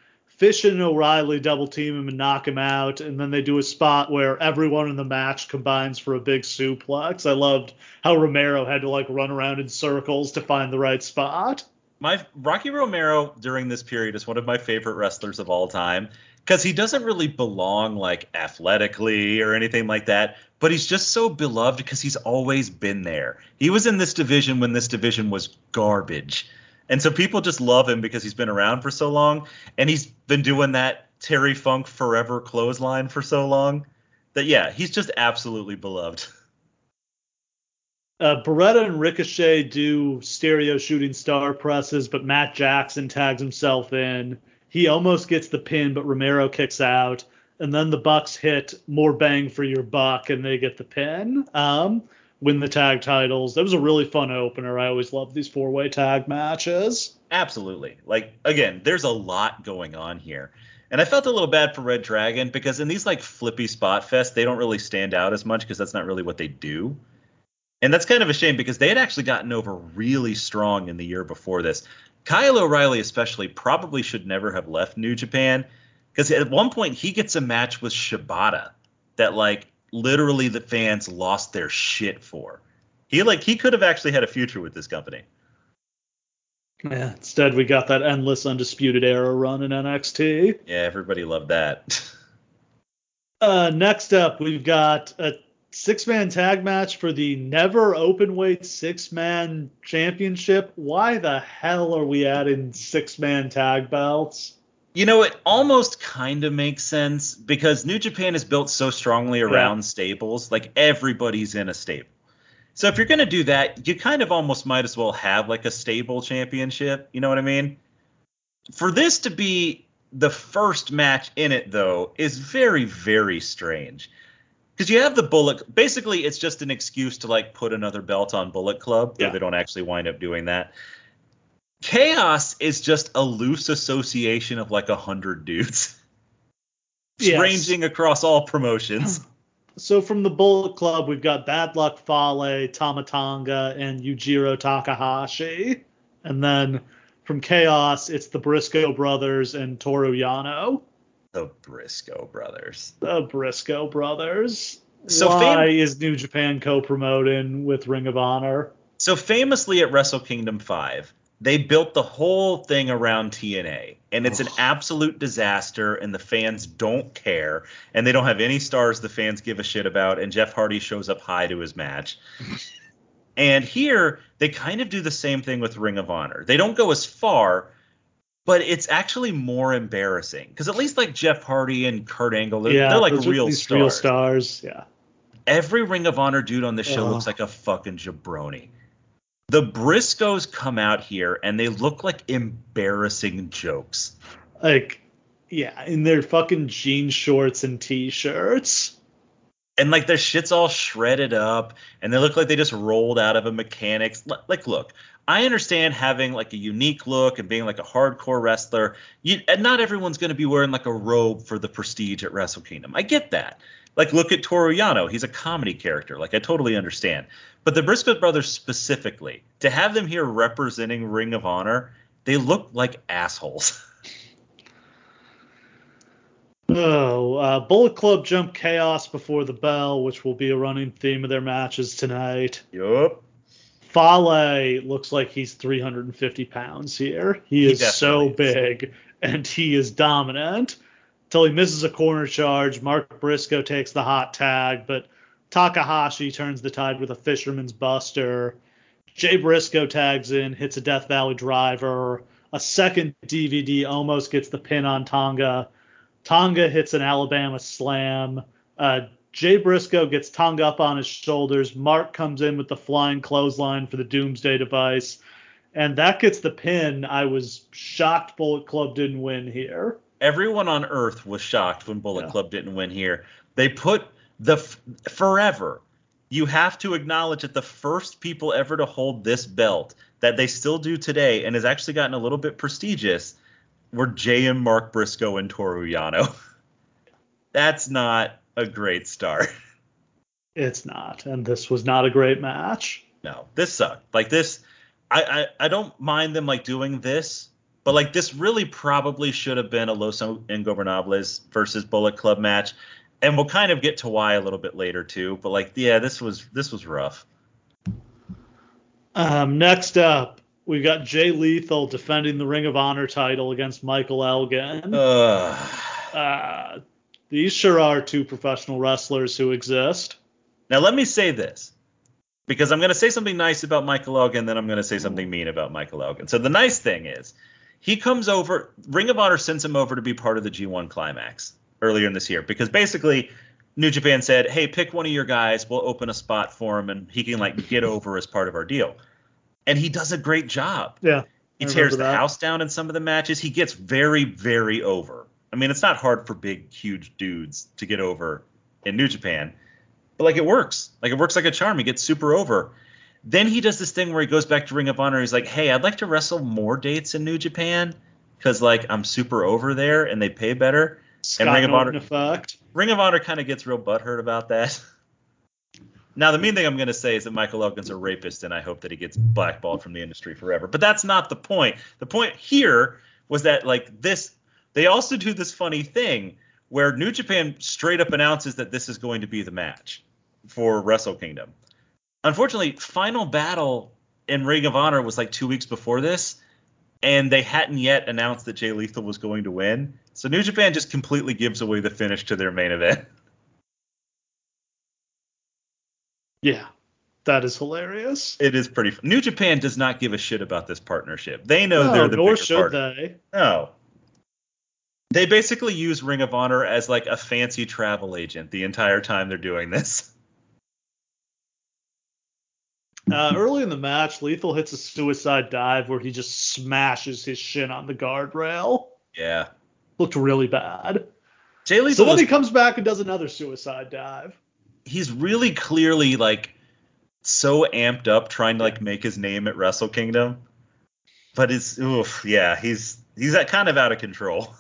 Fish and O'Reilly double team him and knock him out, and then they do a spot where everyone in the match combines for a big suplex. I loved how Romero had to like run around in circles to find the right spot. my Rocky Romero during this period is one of my favorite wrestlers of all time because he doesn't really belong like athletically or anything like that, but he's just so beloved because he's always been there. He was in this division when this division was garbage. And so people just love him because he's been around for so long and he's been doing that Terry Funk forever clothesline for so long that yeah, he's just absolutely beloved. Uh, Beretta and Ricochet do stereo shooting star presses, but Matt Jackson tags himself in. He almost gets the pin, but Romero kicks out. And then the Bucks hit more bang for your buck, and they get the pin. Um, win the tag titles. That was a really fun opener. I always love these four way tag matches. Absolutely. Like again, there's a lot going on here. And I felt a little bad for Red Dragon because in these like flippy spot fest, they don't really stand out as much because that's not really what they do. And that's kind of a shame because they had actually gotten over really strong in the year before this. Kyle O'Reilly especially probably should never have left New Japan because at one point he gets a match with Shibata that like literally the fans lost their shit for. He like he could have actually had a future with this company. Yeah, instead, we got that endless undisputed era run in NXT. Yeah, everybody loved that. [LAUGHS] Uh, next up, we've got a six man tag match for the never open weight six man championship. Why the hell are we adding six man tag belts? You know, it almost kind of makes sense because New Japan is built so strongly around stables. Like everybody's in a stable. So if you're going to do that, you kind of almost might as well have like a stable championship. You know what I mean? For this to be the first match in it, though, is very, very strange. Because you have the Bullet. Basically, it's just an excuse to like put another belt on Bullet Club, though Yeah. they don't actually wind up doing that. Chaos is just a loose association of like a hundred dudes, Yes. ranging across all promotions. [CLEARS THROAT] So from the Bullet Club, we've got Bad Luck Fale, Tama Tonga, and Yujiro Takahashi. And then from Chaos, it's the Briscoe brothers and Toru Yano. the Briscoe brothers. The Briscoe brothers. So Why fam- is New Japan co-promoting with Ring of Honor? So famously at Wrestle Kingdom 5, they built the whole thing around TNA, and it's an absolute disaster, and the fans don't care, and they don't have any stars the fans give a shit about, and Jeff Hardy shows up high to his match. [LAUGHS] and here, they kind of do the same thing with Ring of Honor. They don't go as far, but it's actually more embarrassing because at least like Jeff Hardy and Kurt Angle, they're, yeah, they're like real stars. real stars. Yeah. Every Ring of Honor dude on this show looks like a fucking jabroni. The Briscoes come out here and they look like embarrassing jokes. Like, yeah, in their fucking jean shorts and t-shirts. and like their shit's all shredded up and they look like they just rolled out of a mechanics like look i understand having like a unique look and being like a hardcore wrestler. You, and not everyone's going to be wearing like a robe for the prestige at wrestle kingdom. I get that. Like look at toru yano he's a comedy character. Like i totally understand but the briscoe brothers specifically to have them here representing ring of honor they look like assholes [LAUGHS] Oh, uh, Bullet Club jump chaos before the bell, which will be a running theme of their matches tonight. Yup. Fale looks like he's 350 pounds here. He, he is so big is. and he is dominant. Until he misses a corner charge, Mark Briscoe takes the hot tag, but Takahashi turns the tide with a fisherman's buster. Jay Briscoe tags in, hits a Death Valley driver. A second DVD almost gets the pin on Tonga Tonga hits an Alabama slam. Uh, Jay Briscoe gets Tonga up on his shoulders. Mark comes in with the flying clothesline for the Doomsday device. And that gets the pin. I was shocked Bullet Club didn't win here. Everyone on earth was shocked when Bullet yeah. Club didn't win here. They put the f- forever. You have to acknowledge that the first people ever to hold this belt that they still do today and has actually gotten a little bit prestigious were J.M. Mark Briscoe and Toru Yano. [LAUGHS] That's not a great start. [LAUGHS] It's not, and this was not a great match. No, this sucked. Like this, I, I I don't mind them like doing this, but like this really probably should have been a Los Ingobernables versus Bullet Club match, and we'll kind of get to why a little bit later too. But like, yeah, this was this was rough. Um, next up, We've got Jay Lethal defending the Ring of Honor title against Michael Elgin. Uh, these sure are two professional wrestlers who exist. Now, let me say this because I'm going to say something nice about Michael Elgin, then I'm going to say something mean about Michael Elgin. So, the nice thing is, he comes over, Ring of Honor sends him over to be part of the G1 Climax earlier in this year because basically New Japan said, hey, pick one of your guys, we'll open a spot for him and he can like get over as part of our deal and he does a great job. Yeah. He tears the that. house down in some of the matches. He gets very, very over. I mean, it's not hard for big, huge dudes to get over in New Japan, but like it works. Like it works like a charm. He gets super over. Then he does this thing where he goes back to Ring of Honor. He's like, hey, I'd like to wrestle more dates in New Japan because like I'm super over there and they pay better. Scott and Ring of Honor effect. Ring of Honor kind of gets real butthurt about that. [LAUGHS] Now, the main thing I'm going to say is that Michael Elgin's a rapist, and I hope that he gets blackballed from the industry forever. But that's not the point. The point here was that, like, this, they also do this funny thing where New Japan straight up announces that this is going to be the match for Wrestle Kingdom. Unfortunately, Final Battle in Ring of Honor was like two weeks before this, and they hadn't yet announced that Jay Lethal was going to win. So New Japan just completely gives away the finish to their main event. Yeah, that is hilarious. It is pretty. Fun. New Japan does not give a shit about this partnership. They know no, they're the nor should partner. they. No. They basically use Ring of Honor as like a fancy travel agent the entire time they're doing this. Uh, early in the match, Lethal hits a suicide dive where he just smashes his shin on the guardrail. Yeah. Looked really bad. Jay Lethal so then was... he comes back and does another suicide dive he's really clearly like so amped up trying to like make his name at Wrestle Kingdom. But it's oof, yeah, he's he's that kind of out of control.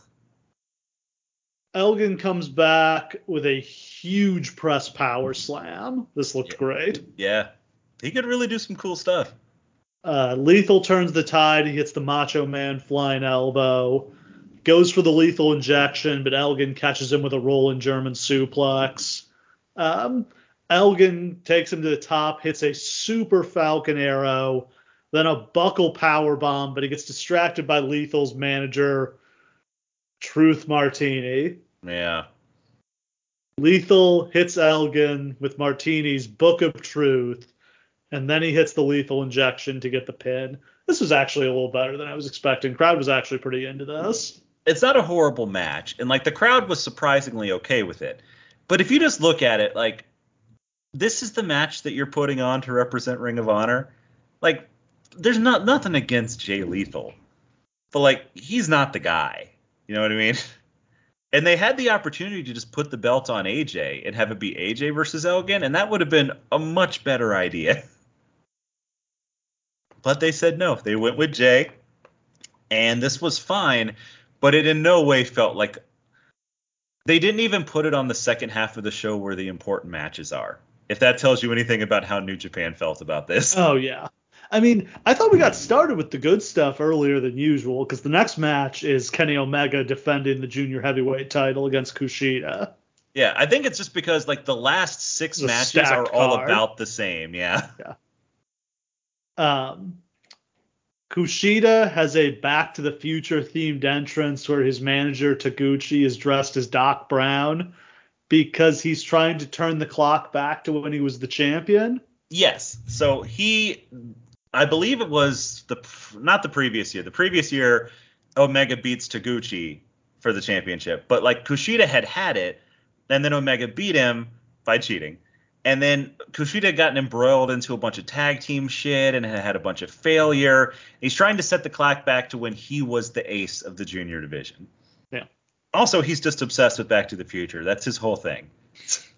Elgin comes back with a huge press power slam. This looked yeah. great. Yeah. He could really do some cool stuff. Uh, lethal turns the tide. He hits the Macho Man flying elbow. Goes for the lethal injection, but Elgin catches him with a roll rolling German suplex. Um, Elgin takes him to the top, hits a super Falcon arrow, then a buckle power bomb, but he gets distracted by Lethal's manager, Truth Martini. Yeah. Lethal hits Elgin with Martini's Book of Truth, and then he hits the lethal injection to get the pin. This was actually a little better than I was expecting. Crowd was actually pretty into this. It's not a horrible match, and like the crowd was surprisingly okay with it. But if you just look at it, like this is the match that you're putting on to represent Ring of Honor. Like, there's not nothing against Jay Lethal, but like he's not the guy. You know what I mean? [LAUGHS] And they had the opportunity to just put the belt on AJ and have it be AJ versus Elgin, and that would have been a much better idea. [LAUGHS] But they said no. They went with Jay, and this was fine, but it in no way felt like they didn't even put it on the second half of the show where the important matches are. If that tells you anything about how New Japan felt about this. [LAUGHS] Oh yeah. I mean, I thought we got started with the good stuff earlier than usual because the next match is Kenny Omega defending the junior heavyweight title against Kushida. Yeah, I think it's just because like the last six a matches are all about the same. Yeah. Yeah. Um, Kushida has a Back to the Future themed entrance where his manager Taguchi is dressed as Doc Brown because he's trying to turn the clock back to when he was the champion. Yes. So he, I believe it was the not the previous year. The previous year, Omega beats Taguchi for the championship, but like Kushida had had it, and then Omega beat him by cheating. And then Kushida had gotten embroiled into a bunch of tag team shit and had a bunch of failure. He's trying to set the clock back to when he was the ace of the junior division. Yeah. Also, he's just obsessed with Back to the Future. That's his whole thing. [LAUGHS]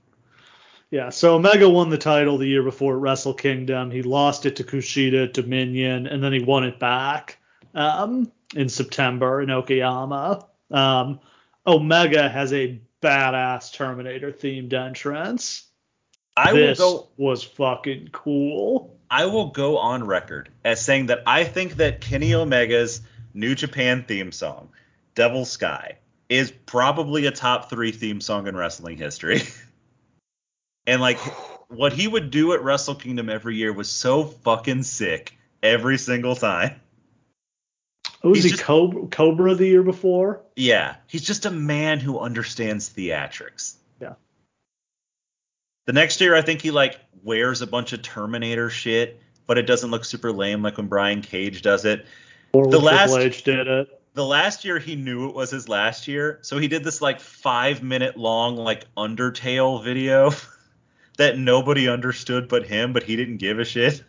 Yeah, so Omega won the title the year before at Wrestle Kingdom. He lost it to Kushida at Dominion, and then he won it back um, in September in Okayama. Um, Omega has a badass Terminator themed entrance. I this will go was fucking cool. I will go on record as saying that I think that Kenny Omega's New Japan theme song, Devil Sky, is probably a top three theme song in wrestling history. [LAUGHS] and like [SIGHS] what he would do at Wrestle Kingdom every year was so fucking sick every single time. Who was He's he just- Cobra, Cobra the year before? Yeah, he's just a man who understands theatrics. The next year, I think he like wears a bunch of Terminator shit, but it doesn't look super lame like when Brian Cage does it. Or The last- H did it. the last year he knew it was his last year, so he did this like five minute long like Undertale video [LAUGHS] that nobody understood but him, but he didn't give a shit.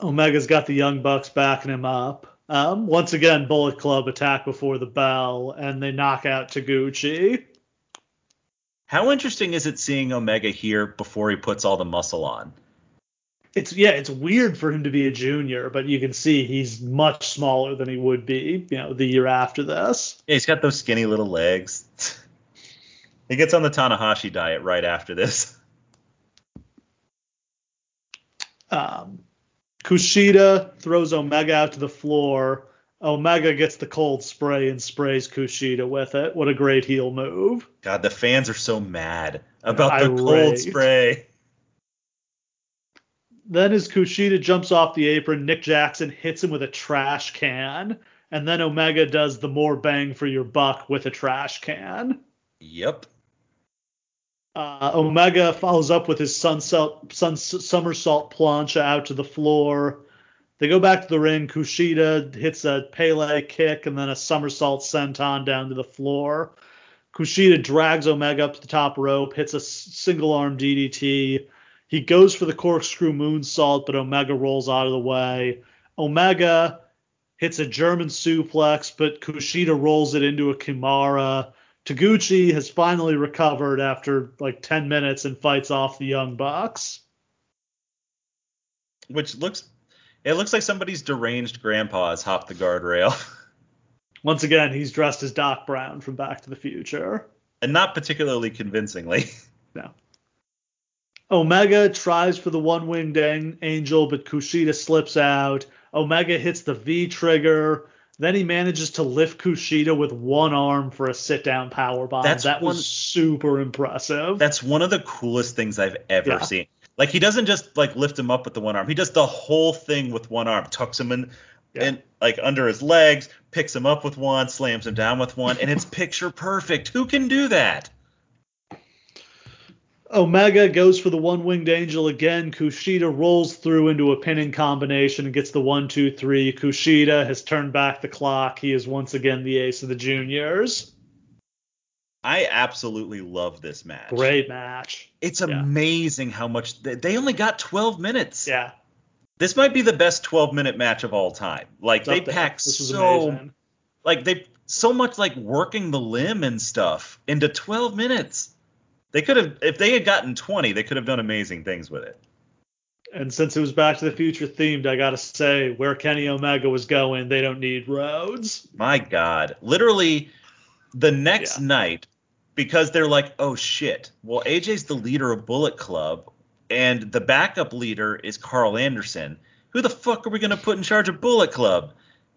Omega's got the Young Bucks backing him up. Um, once again, Bullet Club attack before the bell, and they knock out Taguchi. How interesting is it seeing Omega here before he puts all the muscle on? It's yeah, it's weird for him to be a junior, but you can see he's much smaller than he would be, you know, the year after this. Yeah, he's got those skinny little legs. [LAUGHS] he gets on the Tanahashi diet right after this. Um, Kushida throws Omega out to the floor. Omega gets the cold spray and sprays Kushida with it. What a great heel move. God, the fans are so mad about the cold spray. Then as Kushida jumps off the apron, Nick Jackson hits him with a trash can, and then Omega does the more bang for your buck with a trash can. Yep. Uh, Omega follows up with his sunset, sun, somersault plancha out to the floor. They go back to the ring. Kushida hits a Pele kick and then a somersault senton down to the floor. Kushida drags Omega up to the top rope, hits a single arm DDT. He goes for the corkscrew moonsault, but Omega rolls out of the way. Omega hits a German suplex, but Kushida rolls it into a Kimura. Taguchi has finally recovered after like 10 minutes and fights off the Young Bucks. Which looks it looks like somebody's deranged grandpa has hopped the guardrail. [LAUGHS] Once again, he's dressed as Doc Brown from Back to the Future. and not particularly convincingly. [LAUGHS] No. Omega tries for the one winged angel, but Kushida slips out. Omega hits the V trigger. Then he manages to lift Kushida with one arm for a sit down power bomb. That's that was super impressive. That's one of the coolest things I've ever Yeah. seen. Like he doesn't just like lift him up with the one arm. He does the whole thing with one arm. Tucks him in Yeah. and like under his legs, picks him up with one, slams him down with one, and it's [LAUGHS] picture perfect. Who can do that? Omega goes for the one winged angel again. Kushida rolls through into a pinning combination and gets the one, two, three. Kushida has turned back the clock. He is once again the ace of the juniors. I absolutely love this match. Great match. It's Yeah. amazing how much they, they only got 12 minutes. Yeah. This might be the best 12 minute match of all time. Like it's they up there. packed This so amazing. like they so much like working the limb and stuff into 12 minutes. They could have, if they had gotten 20, they could have done amazing things with it. And since it was Back to the Future themed, I gotta say, where Kenny Omega was going, they don't need roads. My God, literally, the next yeah. night, because they're like, oh shit, well AJ's the leader of Bullet Club, and the backup leader is Carl Anderson. Who the fuck are we gonna put in charge of Bullet Club?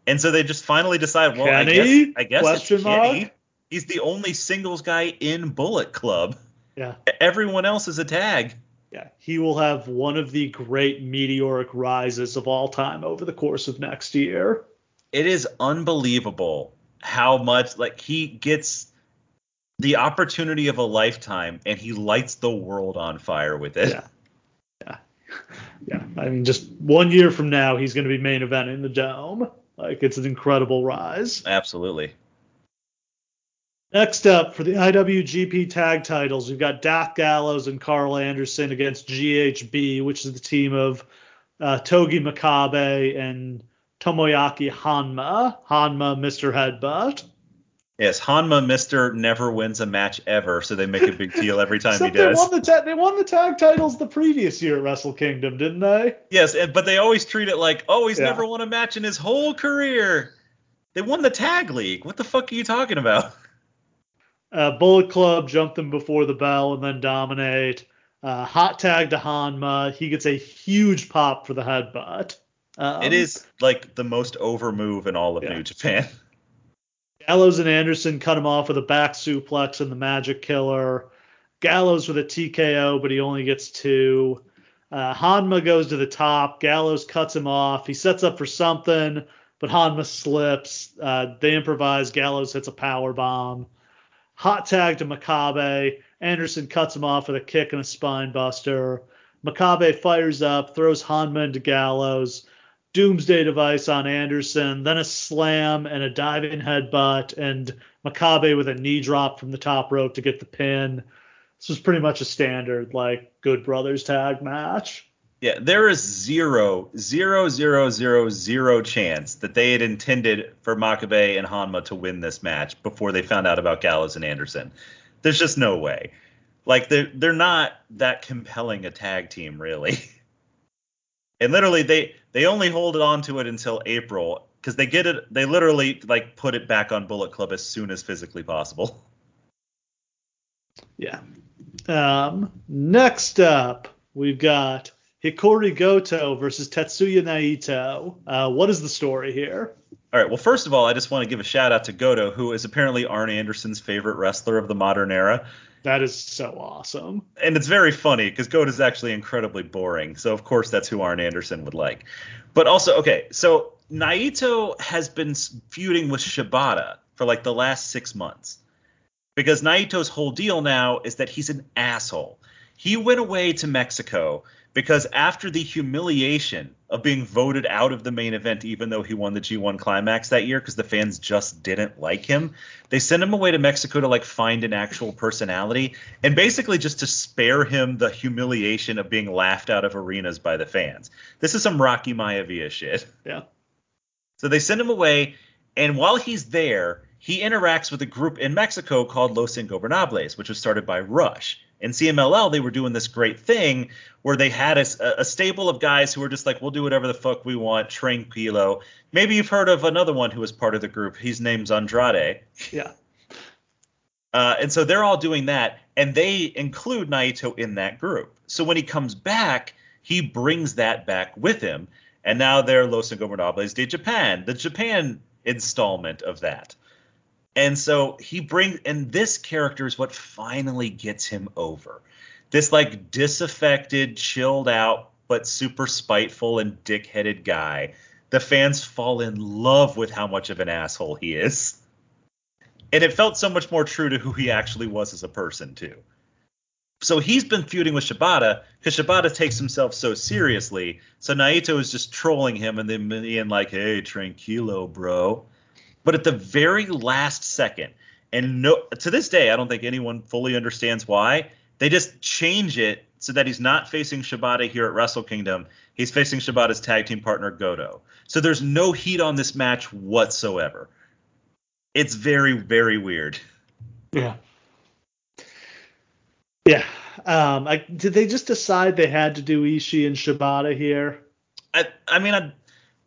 And so they just finally decide, well, Kenny? I guess, I guess Question it's Kenny. He's the only singles guy in Bullet Club. Yeah. Everyone else is a tag. Yeah, he will have one of the great meteoric rises of all time over the course of next year. It is unbelievable how much like he gets the opportunity of a lifetime and he lights the world on fire with it. Yeah. Yeah. Yeah. I mean just one year from now he's going to be main event in the dome. Like it's an incredible rise. Absolutely. Next up for the IWGP tag titles, we've got Doc Gallows and Carl Anderson against GHB, which is the team of uh, Togi Makabe and Tomoaki Honma. Honma, Mr. Headbutt. Yes, Honma Mister never wins a match ever, so they make a big deal every time he does. They won, the ta- they won the tag titles the previous year at Wrestle Kingdom, didn't they? Yes, but they always treat it like, oh, he's yeah. never won a match in his whole career. They won the tag league. What the fuck are you talking about? Uh, Bullet Club jumped them before the bell and then dominate. Uh, hot tag to Honma. He gets a huge pop for the headbutt. Um, it is like the most over move in all of yeah. New Japan. [LAUGHS] Gallows and Anderson cut him off with a back suplex and the Magic Killer. Gallows with a TKO, but he only gets two. Uh, Honma goes to the top. Gallows cuts him off. He sets up for something, but Honma slips. Uh, they improvise. Gallows hits a power bomb. Hot tag to Makabe. Anderson cuts him off with a kick and a spine buster. Makabe fires up, throws Honma into Gallows. Doomsday device on Anderson, then a slam and a diving headbutt, and Makabe with a knee drop from the top rope to get the pin. This was pretty much a standard, like, Good Brothers tag match. Yeah, there is zero, zero, zero, zero, zero chance that they had intended for Makabe and Honma to win this match before they found out about Gallows and Anderson. There's just no way. Like they're they're not that compelling a tag team, really. [LAUGHS] and literally, they they only hold it on to it until April because they get it. They literally like put it back on Bullet Club as soon as physically possible. [LAUGHS] Yeah. Um, next up, we've got Hirooki Goto versus Tetsuya Naito. Uh, what is the story here? All right. Well, first of all, I just want to give a shout out to Goto, who is apparently Arn Anderson's favorite wrestler of the modern era. That is so awesome. And it's very funny because Goto is actually incredibly boring. So of course that's who Arn Anderson would like. But also, okay, so Naito has been feuding with Shibata for like the last six months because Naito's whole deal now is that he's an asshole. He went away to Mexico because after the humiliation of being voted out of the main event, even though he won the G1 climax that year because the fans just didn't like him, they sent him away to Mexico to like find an actual personality and basically just to spare him the humiliation of being laughed out of arenas by the fans. This is some Rocky Maivia shit. Yeah. So they send him away, and while he's there, he interacts with a group in Mexico called Los Ingobernables, which was started by Rush in CMLL, they were doing this great thing where they had a, a, stable of guys who were just like, we'll do whatever the fuck we want, tranquilo. Maybe you've heard of another one who was part of the group. His name's Andrade. Yeah. Uh, and so they're all doing that, and they include Naito in that group. So when he comes back, he brings that back with him, and now they're Los Ingobernables de Japan, the Japan installment of that. And so he brings, and this character is what finally gets him over. This like disaffected, chilled out, but super spiteful and dick-headed guy. The fans fall in love with how much of an asshole he is. And it felt so much more true to who he actually was as a person, too. So he's been feuding with Shibata because Shibata takes himself so seriously. So Naito is just trolling him and then being like, hey, tranquilo, bro. But at the very last second, and no, to this day, I don't think anyone fully understands why. They just change it so that he's not facing Shibata here at Wrestle Kingdom. He's facing Shibata's tag team partner Goto. So there's no heat on this match whatsoever. It's very very weird. Yeah. Yeah. Um, I, did they just decide they had to do Ishii and Shibata here? I I mean I,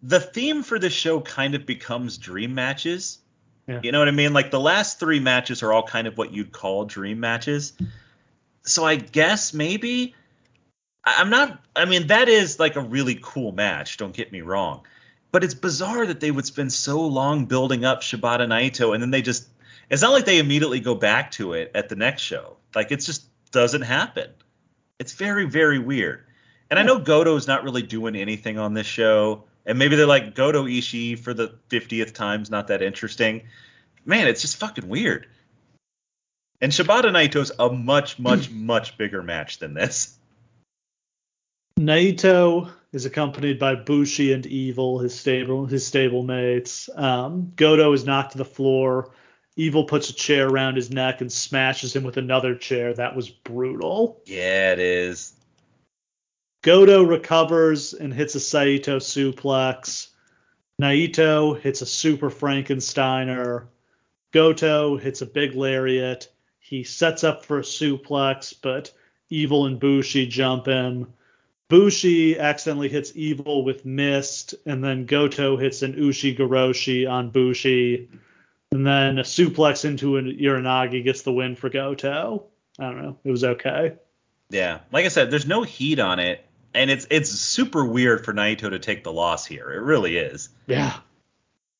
the theme for this show kind of becomes dream matches. Yeah. You know what I mean? Like the last three matches are all kind of what you'd call dream matches. So I guess maybe I'm not. I mean that is like a really cool match. Don't get me wrong, but it's bizarre that they would spend so long building up Shibata Naito and then they just. It's not like they immediately go back to it at the next show. Like it just doesn't happen. It's very very weird. And I know Goto's not really doing anything on this show. And maybe they're like Goto Ishii for the 50th time's not that interesting. Man, it's just fucking weird. And Shibata Naito's a much, much, much bigger match than this. Naito is accompanied by Bushi and Evil, his stable his stable mates. Um, Goto is knocked to the floor. Evil puts a chair around his neck and smashes him with another chair. That was brutal. Yeah, it is. Goto recovers and hits a Saito suplex. Naito hits a super Frankensteiner. Goto hits a big lariat. He sets up for a suplex, but Evil and Bushi jump him. Bushi accidentally hits Evil with Mist, and then Goto hits an Ushi Goroshi on Bushi. And then a suplex into an Uranagi gets the win for Goto. I don't know. It was okay. Yeah. Like I said, there's no heat on it. And it's it's super weird for Naito to take the loss here. It really is. Yeah.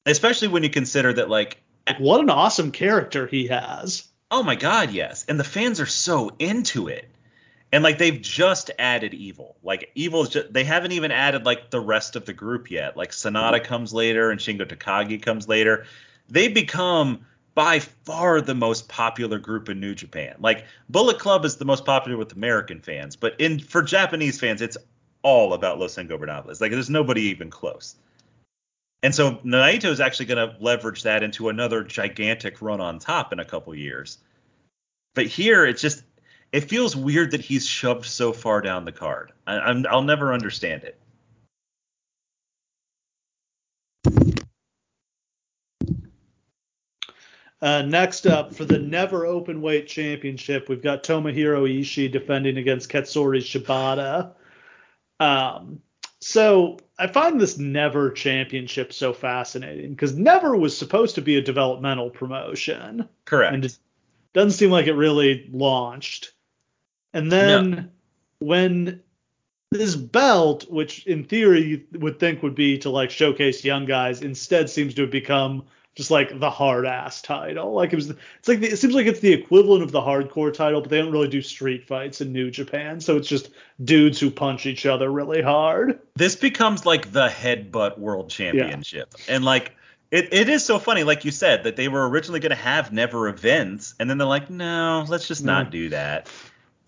Especially when you consider that like what an awesome character he has. Oh my god, yes. And the fans are so into it. And like they've just added Evil. Like Evil's just they haven't even added like the rest of the group yet. Like Sanada comes later and Shingo Takagi comes later. They become by far the most popular group in New Japan. Like Bullet Club is the most popular with American fans, but in for Japanese fans, it's all about Los Ingobernables. Like there's nobody even close. And so Naito is actually going to leverage that into another gigantic run on top in a couple years. But here, it's just it feels weird that he's shoved so far down the card. I, I'm, I'll never understand it. Uh, next up, for the never open weight championship, we've got Tomohiro Ishii defending against Katsuyori Shibata. Um, so I find this never championship so fascinating because never was supposed to be a developmental promotion. Correct. And it doesn't seem like it really launched. And then when this belt, which in theory you would think would be to like showcase young guys, instead seems to have become just like the hard ass title. Like it was, it's like the, it seems like it's the equivalent of the hardcore title, but they don't really do street fights in New Japan, so it's just dudes who punch each other really hard. this becomes like the headbutt world championship. And like it, it is so funny, like you said, that they were originally going to have never events, and then they're like, no, let's just not do that.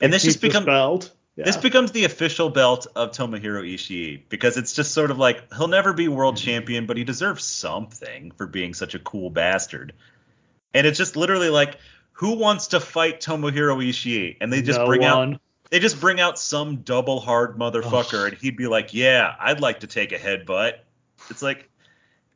And this just becomes. Yeah. this becomes the official belt of Tomohiro Ishii because it's just sort of like he'll never be world mm-hmm. champion, but he deserves something for being such a cool bastard. And it's just literally like, who wants to fight Tomohiro Ishii? And they just No bring out they just bring out some double hard motherfucker, and he'd be like, "Yeah, I'd like to take a headbutt." It's like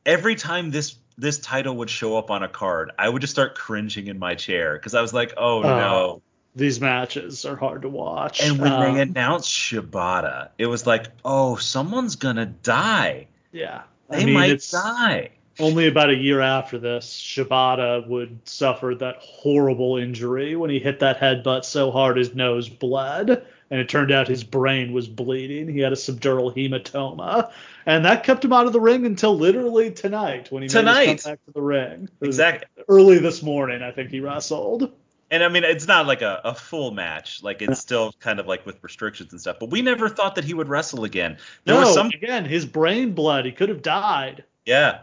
every time this this title would show up on a card, I would just start cringing in my chair because I was like, "Oh, oh. no!" These matches are hard to watch. And when Um, they announced Shibata, it was like, "Oh, someone's gonna die. yeah, They I mean, might die." only about a year after this, Shibata would suffer that horrible injury when he hit that headbutt so hard his nose bled, and it turned out his brain was bleeding. He had a subdural hematoma, and that kept him out of the ring until literally tonight when he made Tonight. his comeback to the ring. Exactly. Early this morning, I think he wrestled. And I mean, it's not like a, a full match. Like it's still kind of like with restrictions and stuff. But we never thought that he would wrestle again. There no, was some again, his brain blood. He could have died. Yeah.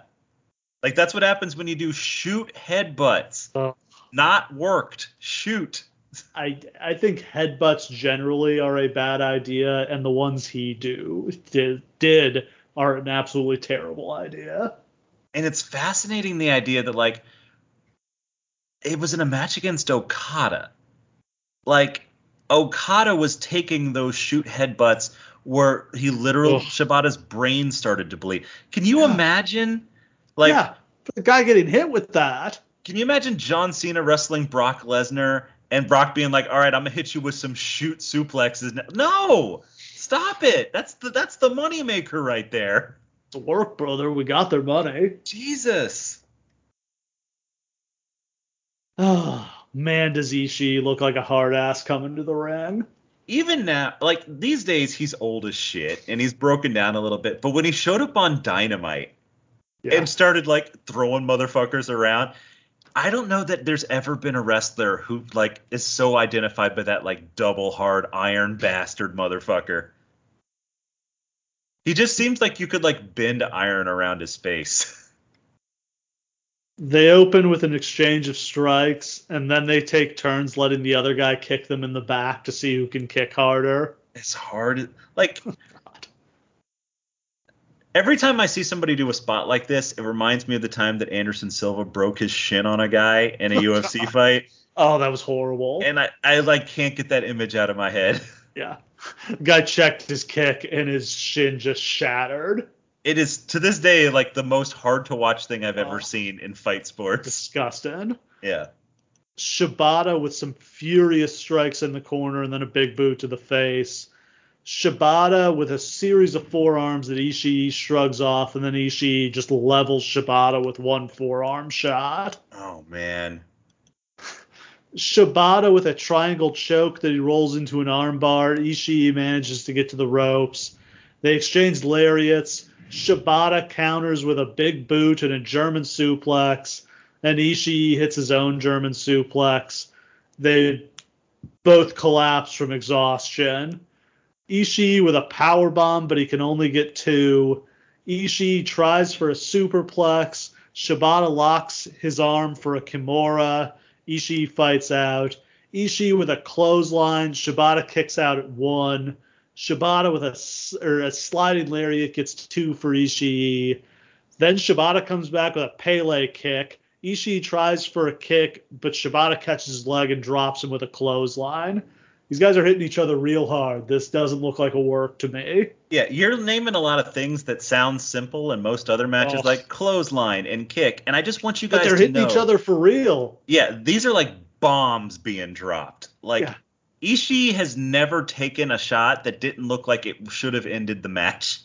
Like that's what happens when you do shoot headbutts. Oh. Not worked. Shoot. I I think headbutts generally are a bad idea, and the ones he do did did are an absolutely terrible idea. And it's fascinating the idea that like it was in a match against Okada. Like Okada was taking those shoot headbutts where he literally Ugh. Shibata's brain started to bleed. Can you Yeah. imagine like yeah, the guy getting hit with that. Can you imagine John Cena wrestling Brock Lesnar and Brock being like, "All right, I'm gonna hit you with some shoot suplexes." now." No, stop it. That's the that's the moneymaker right there. It's work, brother. We got their money. Jesus. Oh, [SIGHS] man, does Ishii look like a hard ass coming to the ring? Even now, like these days, he's old as shit and he's broken down a little bit. But when he showed up on Dynamite Yeah. and started like throwing motherfuckers around, I don't know that there's ever been a wrestler who like is so identified by that like double hard iron bastard motherfucker. He just seems like you could like bend iron around his face. [LAUGHS] They open with an exchange of strikes, and then they take turns letting the other guy kick them in the back to see who can kick harder. It's hard. Like every time I see somebody do a spot like this, it reminds me of the time that Anderson Silva broke his shin on a guy in a Oh, UFC God. fight, Oh, that was horrible. and I I like can't get that image out of my head. yeah. Guy checked his kick, and his shin just shattered. It is to this day like the most hard to watch thing I've ever Oh. seen in fight sports. Disgusting. Yeah. Shibata with some furious strikes in the corner and then a big boot to the face. Shibata with a series of forearms that Ishii shrugs off, and then Ishii just levels Shibata with one forearm shot. Oh man. Shibata with a triangle choke that he rolls into an armbar. Ishii manages to get to the ropes. They exchange lariats. Shibata counters with a big boot and a German suplex. And Ishii hits his own German suplex. They both collapse from exhaustion. Ishii with a power bomb, but he can only get two. Ishii tries for a superplex. Shibata locks his arm for a Kimura. Ishii fights out. Ishii with a clothesline. Shibata kicks out at one. Shibata with a, or a sliding lariat gets two for Ishii. Then Shibata comes back with a Pele kick. Ishii tries for a kick, but Shibata catches his leg and drops him with a clothesline. These guys are hitting each other real hard. This doesn't look like a work to me. Yeah, you're naming a lot of things that sound simple in most other matches, Oh. like clothesline and kick. And I just want you guys to But they're hitting know, each other for real. Yeah, these are like bombs being dropped. Like Yeah. Ishii has never taken a shot that didn't look like it should have ended the match.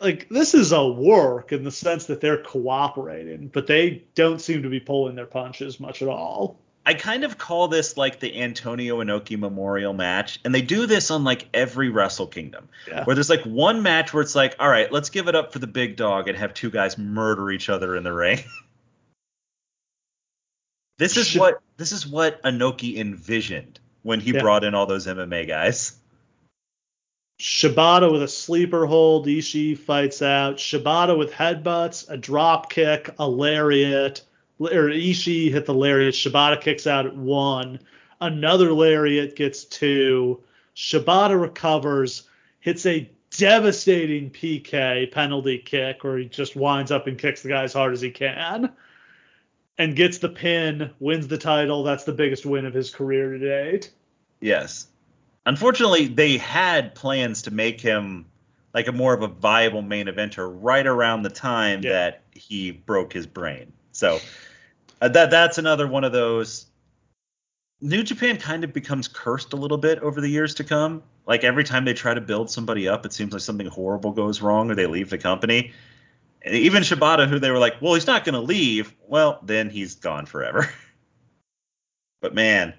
Like this is a work in the sense that they're cooperating, but they don't seem to be pulling their punches much at all. I kind of call this like the Antonio Inoki Memorial match, and they do this on like every Wrestle Kingdom, Yeah. where there's like one match where it's like, all right, let's give it up for the big dog and have two guys murder each other in the ring. [LAUGHS] this is what this is what Inoki envisioned when he Yeah. brought in all those MMA guys. Shibata with a sleeper hold. Ishii fights out. Shibata with headbutts, a drop kick, a lariat. Or Ishii hit the lariat. Shibata kicks out at one. Another lariat gets two. Shibata recovers, hits a devastating PK penalty kick where he just winds up and kicks the guy as hard as he can. And gets the pin, wins the title. That's the biggest win of his career to date. Yes. Unfortunately, they had plans to make him like a more of a viable main eventer right around the time Yeah. that he broke his brain. So uh, that that's another one of those. New Japan kind of becomes cursed a little bit over the years to come. Like every time they try to build somebody up, it seems like something horrible goes wrong or they leave the company. Even Shibata, who they were like, well, he's not going to leave. Well, then he's gone forever. [LAUGHS] but man,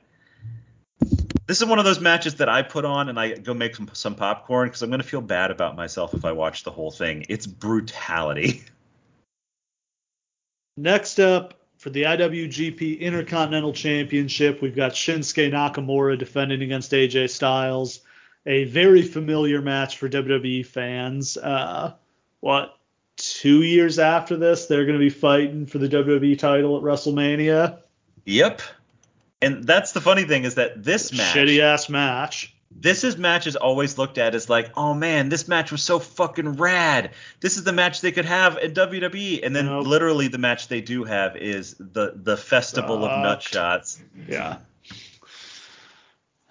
this is one of those matches that I put on and I go make some, some popcorn because I'm going to feel bad about myself if I watch the whole thing. It's brutality. [LAUGHS] Next up for the IWGP Intercontinental Championship, we've got Shinsuke Nakamura defending against AJ Styles. A very familiar match for WWE fans. Uh, what, two years after this, they're going to be fighting for the WWE title at WrestleMania? Yep. And that's the funny thing is that this match, Shitty ass match. this is match is always looked at as like, oh man, this match was so fucking rad. This is the match they could have at WWE. And then Nope. literally the match they do have is the the festival of nut shots. Yeah. [SIGHS]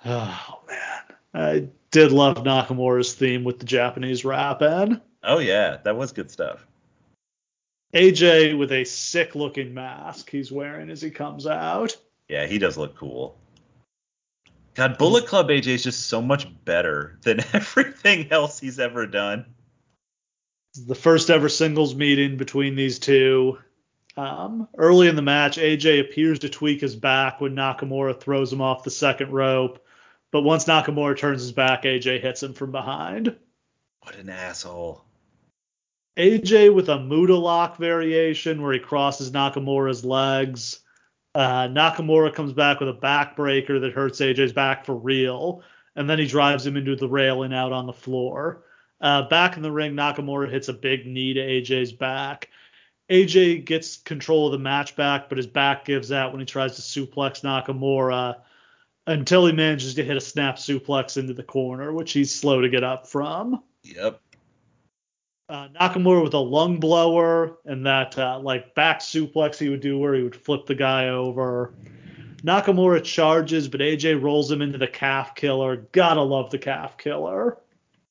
Oh, man. I did love Nakamura's theme with the Japanese rap in. Oh yeah, that was good stuff. AJ with a sick looking mask he's wearing as he comes out. Yeah, he does look cool. God, Bullet Club AJ is just so much better than [LAUGHS] everything else he's ever done. The first ever singles meeting between these two. Um, early in the match, AJ appears to tweak his back when Nakamura throws him off the second rope. But once Nakamura turns his back, AJ hits him from behind. What an asshole. AJ with a Muta lock variation where he crosses Nakamura's legs. Uh, Nakamura comes back with a backbreaker that hurts AJ's back for real, and then he drives him into the railing out on the floor. Uh, back in the ring, Nakamura hits a big knee to AJ's back. AJ gets control of the match back, but his back gives out when he tries to suplex Nakamura until he manages to hit a snap suplex into the corner, which he's slow to get up from. Yep. Uh, Nakamura with a lung blower and that uh, like back suplex he would do where he would flip the guy over. Nakamura charges, but AJ rolls him into the calf killer. Gotta love the calf killer.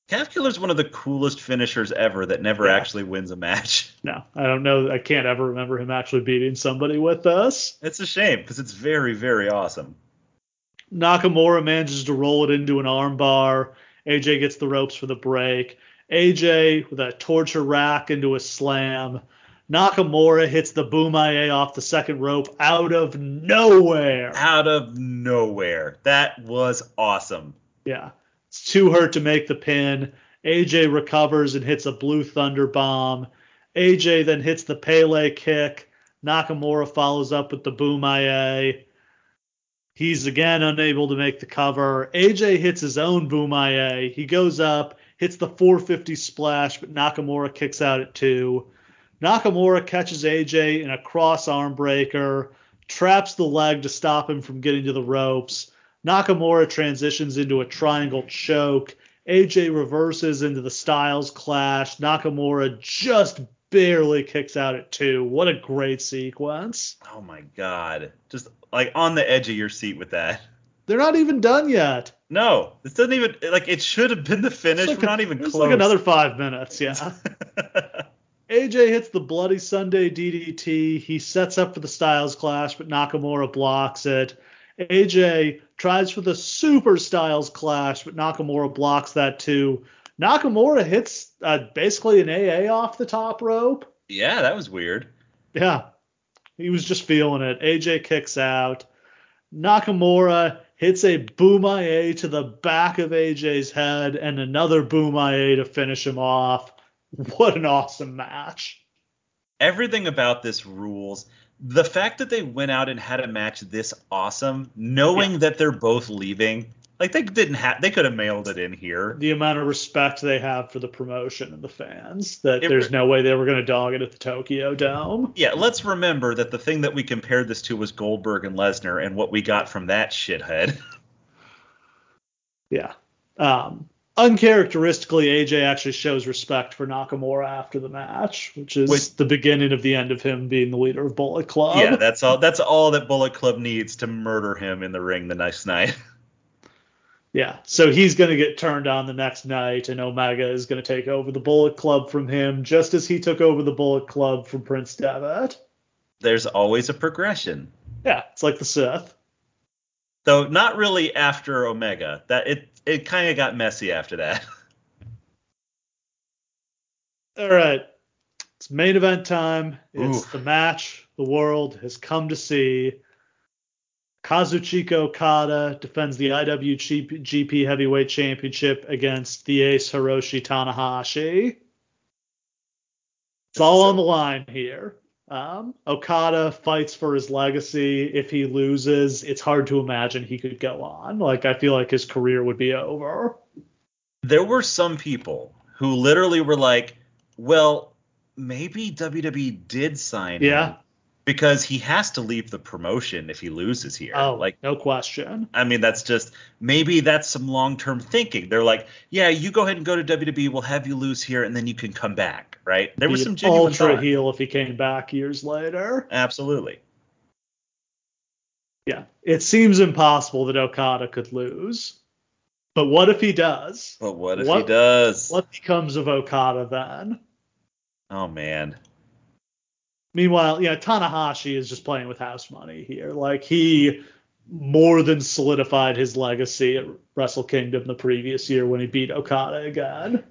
Calf Killer is one of the coolest finishers ever that never Yeah. actually wins a match. [LAUGHS] No, I don't know. I can't ever remember him actually beating somebody with this. It's a shame because it's very, very awesome. Nakamura manages to roll it into an armbar. AJ gets the ropes for the break. AJ with a torture rack into a slam. Nakamura hits the Boma Ye off the second rope out of nowhere. Out of nowhere. That was awesome. Yeah. It's too hurt to make the pin. AJ recovers and hits a blue thunder bomb. AJ then hits the Pele kick. Nakamura follows up with the Boma Ye. He's again unable to make the cover. AJ hits his own Boma Ye. He goes up, hits the 450 splash, but Nakamura kicks out at two. Nakamura catches AJ in a cross arm breaker, traps the leg to stop him from getting to the ropes. Nakamura transitions into a triangle choke. AJ reverses into the Styles clash. Nakamura just barely kicks out at two. What a great sequence. Oh my god. Just like on the edge of your seat with that. They're not even done yet. No, this doesn't even like it should have been the finish. Like We're not even close. like another five minutes, yeah. [LAUGHS] AJ hits the Bloody Sunday DDT. He sets up for the Styles Clash, but Nakamura blocks it. AJ tries for the Super Styles Clash, but Nakamura blocks that too. Nakamura hits uh, basically an AA off the top rope. yeah, that was weird. Yeah, he was just feeling it. AJ kicks out. Nakamura hits a Boma Ye to the back of AJ's head and another Boma Ye to finish him off. What an awesome match. Everything about this rules. The fact that they went out and had a match this awesome, knowing Yeah. that they're both leaving, like they didn't have, they could have mailed it in here. The amount of respect they have for the promotion and the fans that It- there's no way they were going to dog it at the Tokyo Dome. Yeah, let's remember that the thing that we compared this to was Goldberg and Lesnar, and what we got from that shithead. [LAUGHS] Yeah. Um, uncharacteristically, AJ actually shows respect for Nakamura after the match, which is the beginning of the end of him being the leader of Bullet Club. yeah, that's all. That's all that Bullet Club needs to murder him in the ring the next night. [LAUGHS] Yeah, so he's going to get turned on the next night, and Omega is going to take over the Bullet Club from him, just as he took over the Bullet Club from Prince Devitt. There's always a progression, Yeah, it's like the Sith. though not really after Omega. That it it kind of got messy after that. [LAUGHS] All right, it's main event time. It's Oof. the match the world has come to see. Kazuchika Okada defends the IWGP Heavyweight Championship against the ace Hiroshi Tanahashi. It's all on the line here. Um, Okada fights for his legacy. If he loses, it's hard to imagine he could go on. Like I feel like his career would be over. there were some people who literally were like, "Well, maybe WWE did sign Yeah. him because he has to leave the promotion if he loses here." Oh, like no question. I mean, that's just maybe that's some long term thinking. They're like, yeah, you go ahead and go to WWE. We'll have you lose here, and then you can come back, right? There was some genuine ultra thought. heel if he came back years later. Absolutely. Yeah, it seems impossible that Okada could lose. But what if he does? But what if he does? What becomes of Okada then? Oh man. Meanwhile, yeah, Tanahashi is just playing with house money here. Like he more than solidified his legacy at Wrestle Kingdom the previous year when he beat Okada again.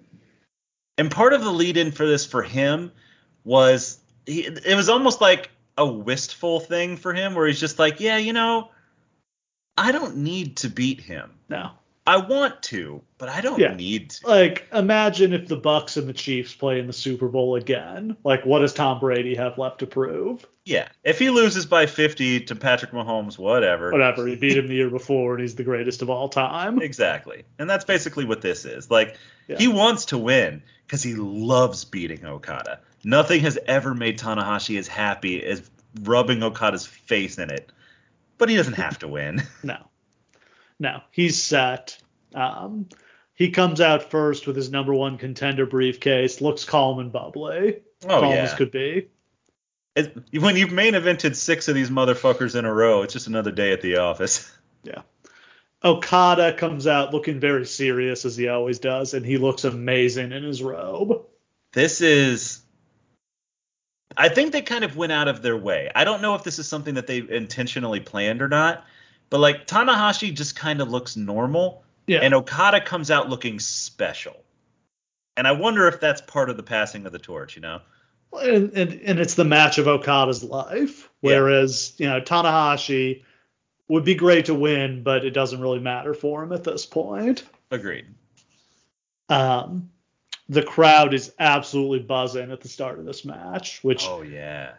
And part of the lead in for this for him was he, it was almost like a wistful thing for him where he's just like, yeah, you know, I don't need to beat him. No. I want to, but I don't Yeah. need to. Like, imagine if the Bucs and the Chiefs play in the Super Bowl again. Like, what does Tom Brady have left to prove? Yeah. If he loses by 50 to Patrick Mahomes, whatever. Whatever. He beat him the year before, and he's the greatest of all time. Exactly. And that's basically what this is. Like, Yeah. he wants to win because he loves beating Okada. Nothing has ever made Tanahashi as happy as rubbing Okada's face in it. But he doesn't have to win. [LAUGHS] No. No. He's set. Um, he comes out first with his number one contender briefcase, looks calm and bubbly. Oh, calm yeah. as could be. It, when you've main evented six of these motherfuckers in a row, it's just another day at the office. [LAUGHS] Yeah. Okada comes out looking very serious as he always does, and he looks amazing in his robe. This is. I think they kind of went out of their way. I don't know if this is something that they intentionally planned or not, but like Tanahashi just kind of looks normal, Yeah. and Okada comes out looking special. And I wonder if that's part of the passing of the torch, you know? and, and and it's the match of Okada's life. Yeah. Whereas you know Tanahashi would be great to win, but it doesn't really matter for him at this point. Agreed. Um, the crowd is absolutely buzzing at the start of this match, which Oh yeah.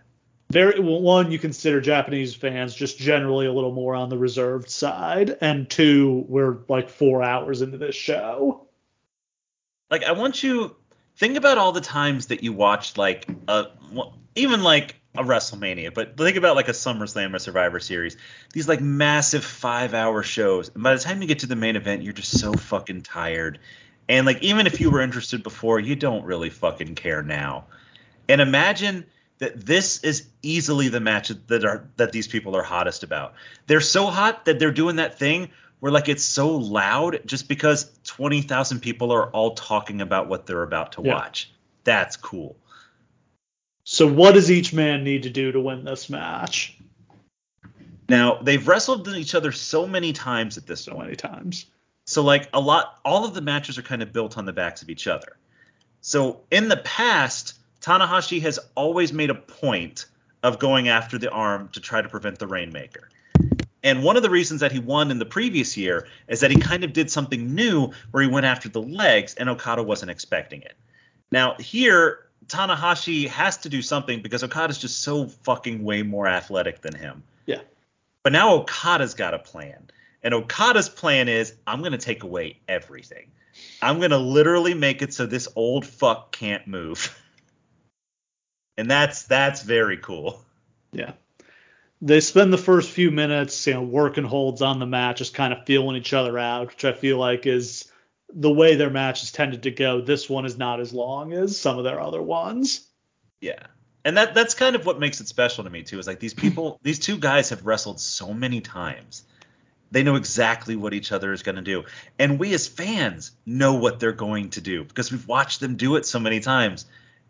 Very well, one you consider Japanese fans just generally a little more on the reserved side, and two we're like four hours into this show. Like I want you think about all the times that you watched like a even like a WrestleMania, but think about like a SummerSlam or Survivor Series. These like massive five hour shows. And by the time you get to the main event, you're just so fucking tired. And like even if you were interested before, you don't really fucking care now. And imagine that this is easily the match that are that these people are hottest about. They're so hot that they're doing that thing where like it's so loud just because 20,000 people are all talking about what they're about to Yeah. watch. That's cool. So what does each man need to do to win this match? Now, they've wrestled each other so many times at this So point. many times. So like a lot all of the matches are kind of built on the backs of each other. So in the past, Tanahashi has always made a point of going after the arm to try to prevent the Rainmaker. And one of the reasons that he won in the previous year is that he kind of did something new where he went after the legs and Okada wasn't expecting it. Now, here Tanahashi has to do something because Okada's just so fucking way more athletic than him. Yeah. But now Okada's got a plan. And Okada's plan is I'm going to take away everything. I'm going to literally make it so this old fuck can't move. [LAUGHS] And that's that's very cool. Yeah. They spend the first few minutes, you know, working holds on the match, just kind of feeling each other out, which I feel like is the way their matches tended to go. This one is not as long as some of their other ones. Yeah. And that that's kind of what makes it special to me too. Is like these people, [CLEARS THROAT] these two guys have wrestled so many times. They know exactly what each other is going to do. And we as fans know what they're going to do because we've watched them do it so many times.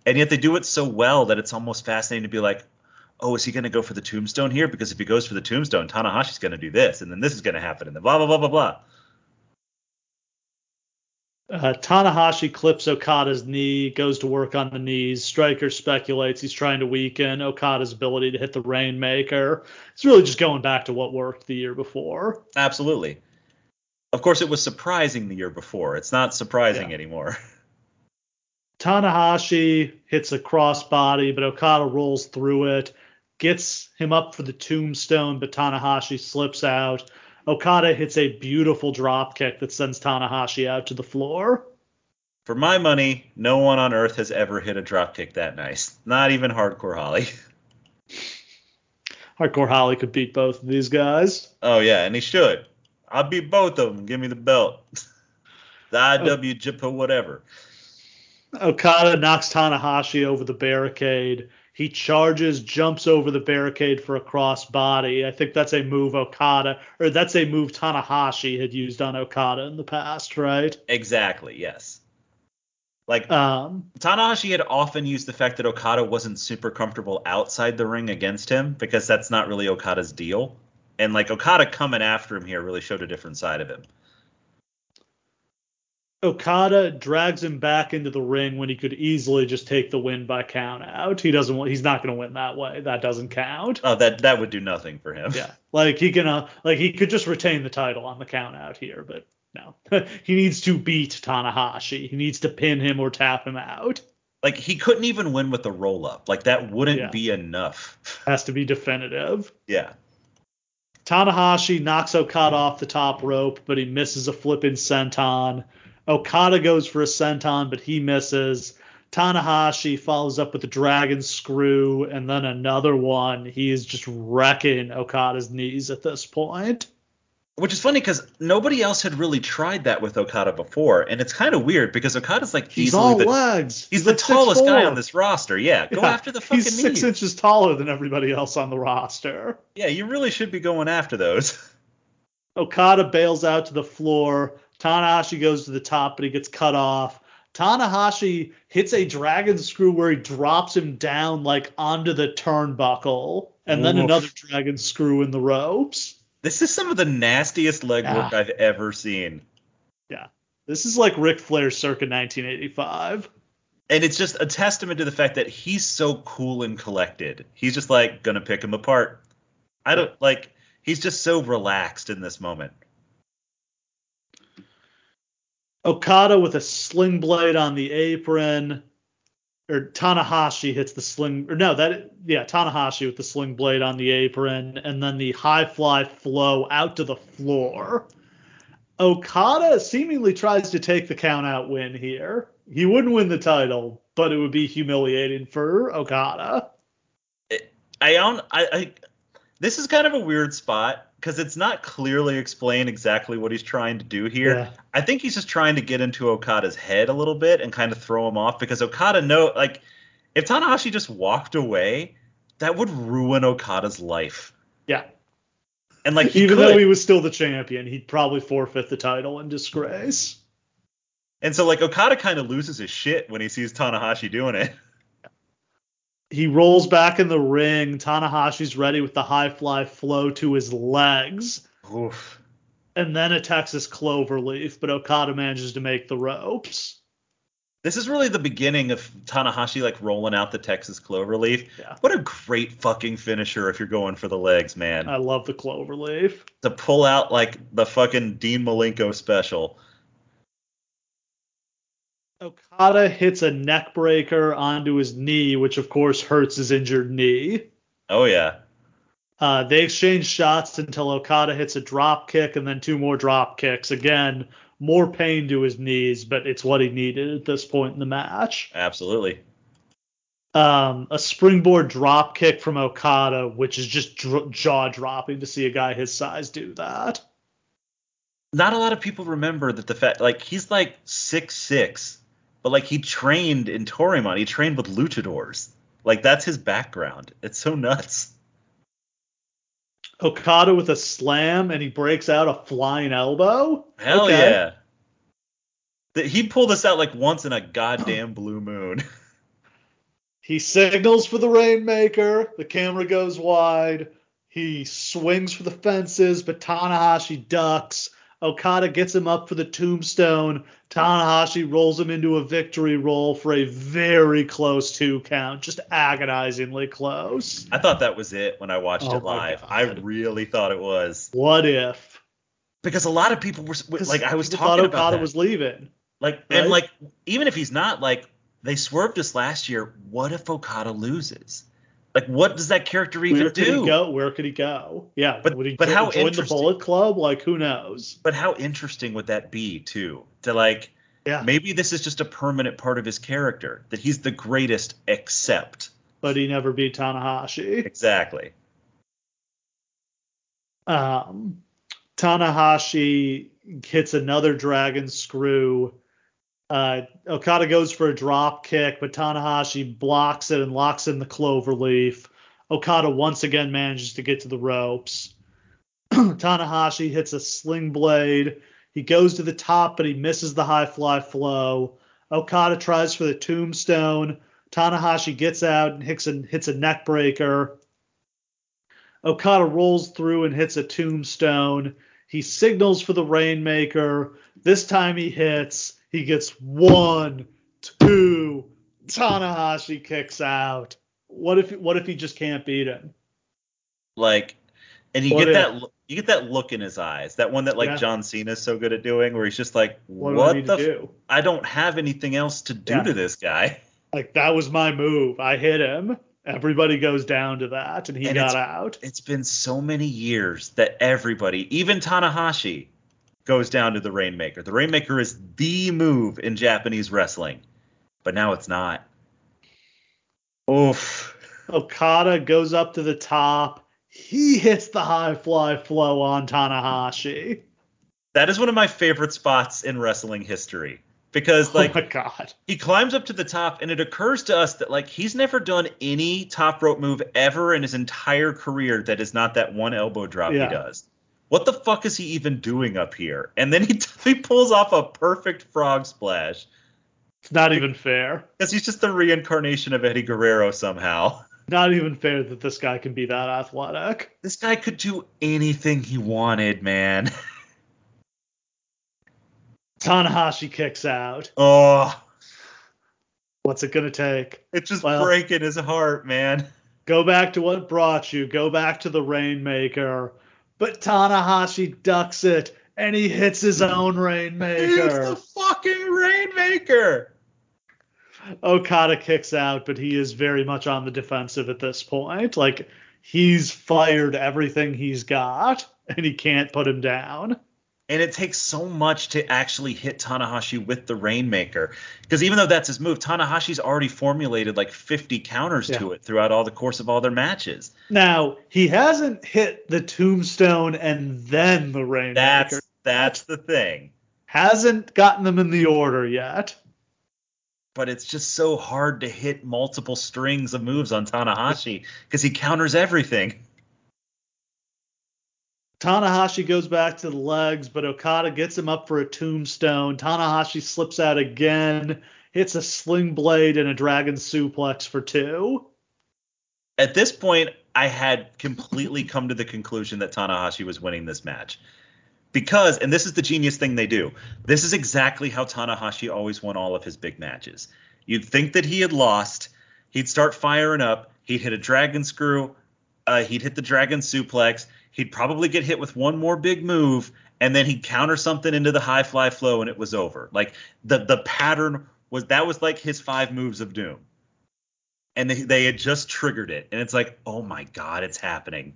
And yet they do it so well that it's almost fascinating to be like, oh, is he going to go for the tombstone here? Because if he goes for the tombstone, Tanahashi's going to do this, and then this is going to happen, and then blah, blah, blah, blah, blah. Uh, Tanahashi clips Okada's knee, goes to work on the knees. Striker speculates he's trying to weaken Okada's ability to hit the Rainmaker. It's really just going back to what worked the year before. Absolutely. Of course, it was surprising the year before. It's not surprising Yeah. anymore. [LAUGHS] Tanahashi hits a crossbody, but Okada rolls through it, gets him up for the tombstone, but Tanahashi slips out. Okada hits a beautiful drop kick that sends Tanahashi out to the floor. For my money, no one on earth has ever hit a dropkick that nice. Not even Hardcore Holly. [LAUGHS] Hardcore Holly could beat both of these guys. Oh yeah, and he should. I'll beat both of them. Give me the belt. [LAUGHS] the IWGP or whatever. Okada knocks Tanahashi over the barricade. He charges, jumps over the barricade for a crossbody. I think that's a move Okada, or that's a move Tanahashi had used on Okada in the past, right? Exactly. Yes. Like Um, Tanahashi had often used the fact that Okada wasn't super comfortable outside the ring against him because that's not really Okada's deal. And like Okada coming after him here really showed a different side of him. Okada drags him back into the ring when he could easily just take the win by count out. He doesn't want. He's not going to win that way. That doesn't count. Oh, that that would do nothing for him. Yeah, like he can. Uh, like he could just retain the title on the count out here, but no. [LAUGHS] he needs to beat Tanahashi. He needs to pin him or tap him out. Like he couldn't even win with the roll up. Like that wouldn't Yeah. be enough. [LAUGHS] Has to be definitive. yeah. Tanahashi knocks Okada off the top rope, but he misses a flipping senton. Okada goes for a senton, but he misses. Tanahashi follows up with a dragon screw and then another one. He is just wrecking Okada's knees at this point. Which is funny because nobody else had really tried that with Okada before, and it's kind of weird because Okada's like He's all the legs. he's the like tallest guy on this roster. Yeah, go Yeah, after the fucking He's six knees. inches taller than everybody else on the roster. Yeah, you really should be going after those. [LAUGHS] Okada bails out to the floor. Tanahashi goes to the top, but he gets cut off. Tanahashi hits a dragon screw where he drops him down like onto the turnbuckle, and then Oof. another dragon screw in the ropes. This is some of the nastiest leg work Ah. I've ever seen. Yeah. This is like Ric Flair circa 1985. And it's just a testament to the fact that he's so cool and collected. He's just like gonna pick him apart. I don't like he's just so relaxed in this moment. Okada with a sling blade on the apron. Or Tanahashi hits the sling or no, that yeah, Tanahashi with the sling blade on the apron and then the high fly flow out to the floor. Okada seemingly tries to take the count out win here. He wouldn't win the title, but it would be humiliating for Okada. I don't I, I this is kind of a weird spot because it's not clearly explained exactly what he's trying to do here. Yeah. I think he's just trying to get into Okada's head a little bit and kind of throw him off because Okada know like if Tanahashi just walked away, that would ruin Okada's life. Yeah. And like Even could. though he was still the champion, he'd probably forfeit the title in disgrace. and so like Okada kind of loses his shit when he sees Tanahashi doing it. [LAUGHS] He rolls back in the ring. Tanahashi's ready with the high fly flow to his legs, Oof. and then a Texas cloverleaf, but Okada manages to make the ropes. This is really the beginning of Tanahashi like rolling out the Texas cloverleaf. Yeah. What a great fucking finisher if you're going for the legs, man. I love the cloverleaf. to pull out like the fucking Dean Malenko special. Okada hits a neck breaker onto his knee, which of course hurts his injured knee. Oh yeah. Uh, they exchange shots until Okada hits a drop kick and then two more drop kicks. Again, more pain to his knees, but it's what he needed at this point in the match. Absolutely. um, a springboard drop kick from Okada, which is just dr- jaw dropping to see a guy his size do that. Not a lot of people remember that the fact like he's like six six, but like he trained in Toryumon. He trained with luchadors. Like that's his background. It's so nuts. Okada with a slam and he breaks out a flying elbow. Hell Okay. yeah. That he pulled this out like once in a goddamn [GASPS] blue moon. [LAUGHS] He signals for the Rainmaker. The camera goes wide. He swings for the fences, but Tanahashi ducks. Okada gets him up for the tombstone. Tanahashi rolls him into a victory roll for a very close two count, just agonizingly close. I thought that was it when I watched Oh it live. God. I really thought it was What if? because a lot of people were like I was talking thought about Okada that. was leaving. Like Right? and like even if he's not like they swerved us last year. What if Okada loses? Like what does that character even Where could do? he go? Where could he go? Yeah, But- would he but jo- how join the Bullet Club? Like who knows? But how interesting would that be too? To like Yeah, maybe this is just a permanent part of his character that he's the greatest except but he never beat Tanahashi. exactly. Um, Tanahashi hits another dragon screw. Uh, Okada goes for a drop kick, but Tanahashi blocks it and locks in the cloverleaf. Okada once again manages to get to the ropes. [CLEARS THROAT] Tanahashi hits a sling blade. He goes to the top, but he misses the high fly flow. Okada tries for the tombstone. Tanahashi gets out and hits a, hits a neck breaker. Okada rolls through and hits a tombstone. He signals for the Rainmaker. This time he hits. He gets one, two. Tanahashi kicks out. What if what if he just can't beat him? Like, and you What get if- that you get that look in his eyes, that one that like Yeah. John Cena's so good at doing, where he's just like, What, what, do I the? F- do? I don't have anything else to do Yeah. to this guy. [LAUGHS] Like that was my move. I hit him. Everybody goes down to that, and he And got it's- out. It's been so many years that everybody, even Tanahashi, goes down to the Rainmaker. The Rainmaker is the move in Japanese wrestling, but now it's not. Oof. Okada goes up to the top. He hits the high fly flow on Tanahashi. That is one of my favorite spots in wrestling history because oh like my god. he climbs up to the top and it occurs to us that like he's never done any top rope move ever in his entire career that is not that one elbow drop Yeah. he does. What the fuck is he even doing up here? And then he [LAUGHS] he pulls off a perfect frog splash It's not even fair. because he's just the reincarnation of Eddie Guerrero somehow. Not even fair that this guy can be that athletic. This guy could do anything he wanted, man. [LAUGHS] Tanahashi kicks out. Oh, What's it gonna take? it's just Well- breaking his heart, man. Go back to what brought you. Go back to the Rainmaker. But Tanahashi ducks it and he hits his own Rainmaker. He's the fucking Rainmaker. Okada kicks out, but he is very much on the defensive at this point. Like he's fired everything he's got and he can't put him down. And it takes so much to actually hit Tanahashi with the Rainmaker. Because even though that's his move, Tanahashi's already formulated like 50 counters Yeah. to it throughout all the course of all their matches. Now, he hasn't hit the tombstone and then the Rainmaker. That's that's the thing. hasn't gotten them in the order yet. But it's just so hard to hit multiple strings of moves on Tanahashi because he counters everything. [LAUGHS] Tanahashi goes back to the legs, but Okada gets him up for a tombstone. Tanahashi slips out again, hits a sling blade and a dragon suplex for two. At this point, I had completely come to the conclusion that Tanahashi was winning this match. Because, and this is the genius thing they do, this is exactly how Tanahashi always won all of his big matches. You'd think that he had lost, he'd start firing up, he'd hit a dragon screw, uh, he'd hit the dragon suplex, he'd probably get hit with one more big move, and then he'd counter something into the high fly flow and it was over. Like the the pattern was that was like his five moves of doom and they, they had just triggered it and it's like oh my god it's happening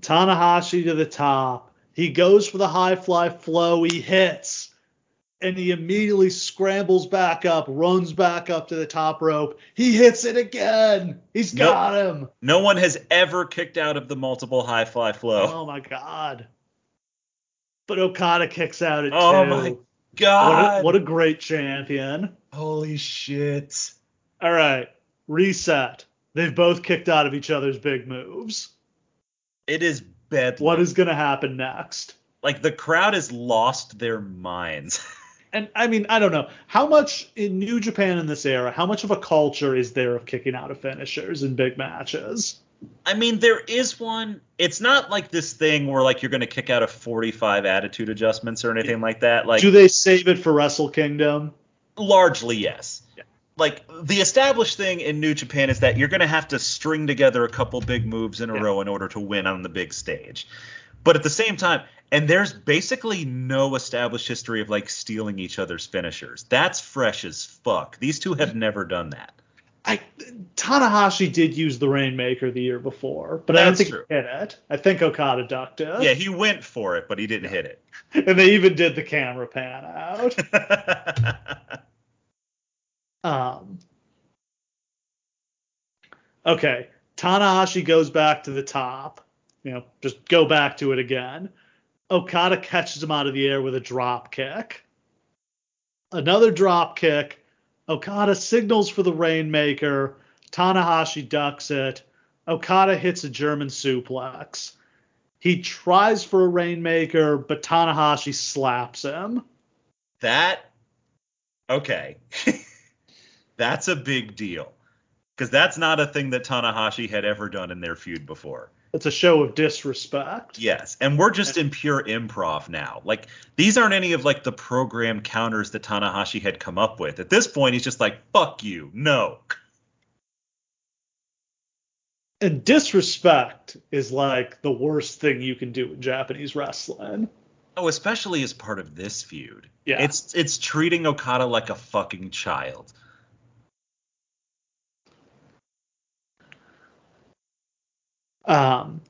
Tanahashi to the top. He goes for the high fly flow. He hits. And he immediately scrambles back up, runs back up to the top rope. He hits it again. He's got him. no one has ever kicked out of the multiple high fly flow Oh my god. But Okada kicks out at Oh two. my What god a, what a great champion. holy shit All right, reset. They've both kicked out of each other's big moves. it is bedlam. What is going to happen next? like the crowd has lost their minds [LAUGHS] And I mean, I don't know. How much in New Japan in this era, how much of a culture is there of kicking out of finishers in big matches? I mean, there is one. It's not like this thing where like you're going to kick out of 45 attitude adjustments or anything like that. Like Do they save it for Wrestle Kingdom? largely yes. Yeah. Like the established thing in New Japan is that you're going to have to string together a couple big moves in a Yeah. row in order to win on the big stage. But at the same time, and there's basically no established history of like stealing each other's finishers. That's fresh as fuck. These two have never done that. I Tanahashi did use the Rainmaker the year before, but I don't think true. he hit it. I think Okada ducked it. Yeah, he went for it, but he didn't hit it. [LAUGHS] And they even did the camera pan out. [LAUGHS] Um, okay, Tanahashi goes back to the top. You know, just go back to it again. Okada catches him out of the air with a drop kick. Another drop kick. Okada signals for the Rainmaker. Tanahashi ducks it. Okada hits a German suplex. He tries for a Rainmaker, but Tanahashi slaps him. That okay. [LAUGHS] that's a big deal. Because that's not a thing that Tanahashi had ever done in their feud before. It's a show of disrespect. Yes, and we're just in pure improv now. Like these aren't any of like the program counters that Tanahashi had come up with. At this point, he's just like, "Fuck you, no." And disrespect is like the worst thing you can do in Japanese wrestling. Oh, especially as part of this feud. Yeah. It's it's treating Okada like a fucking child. Um,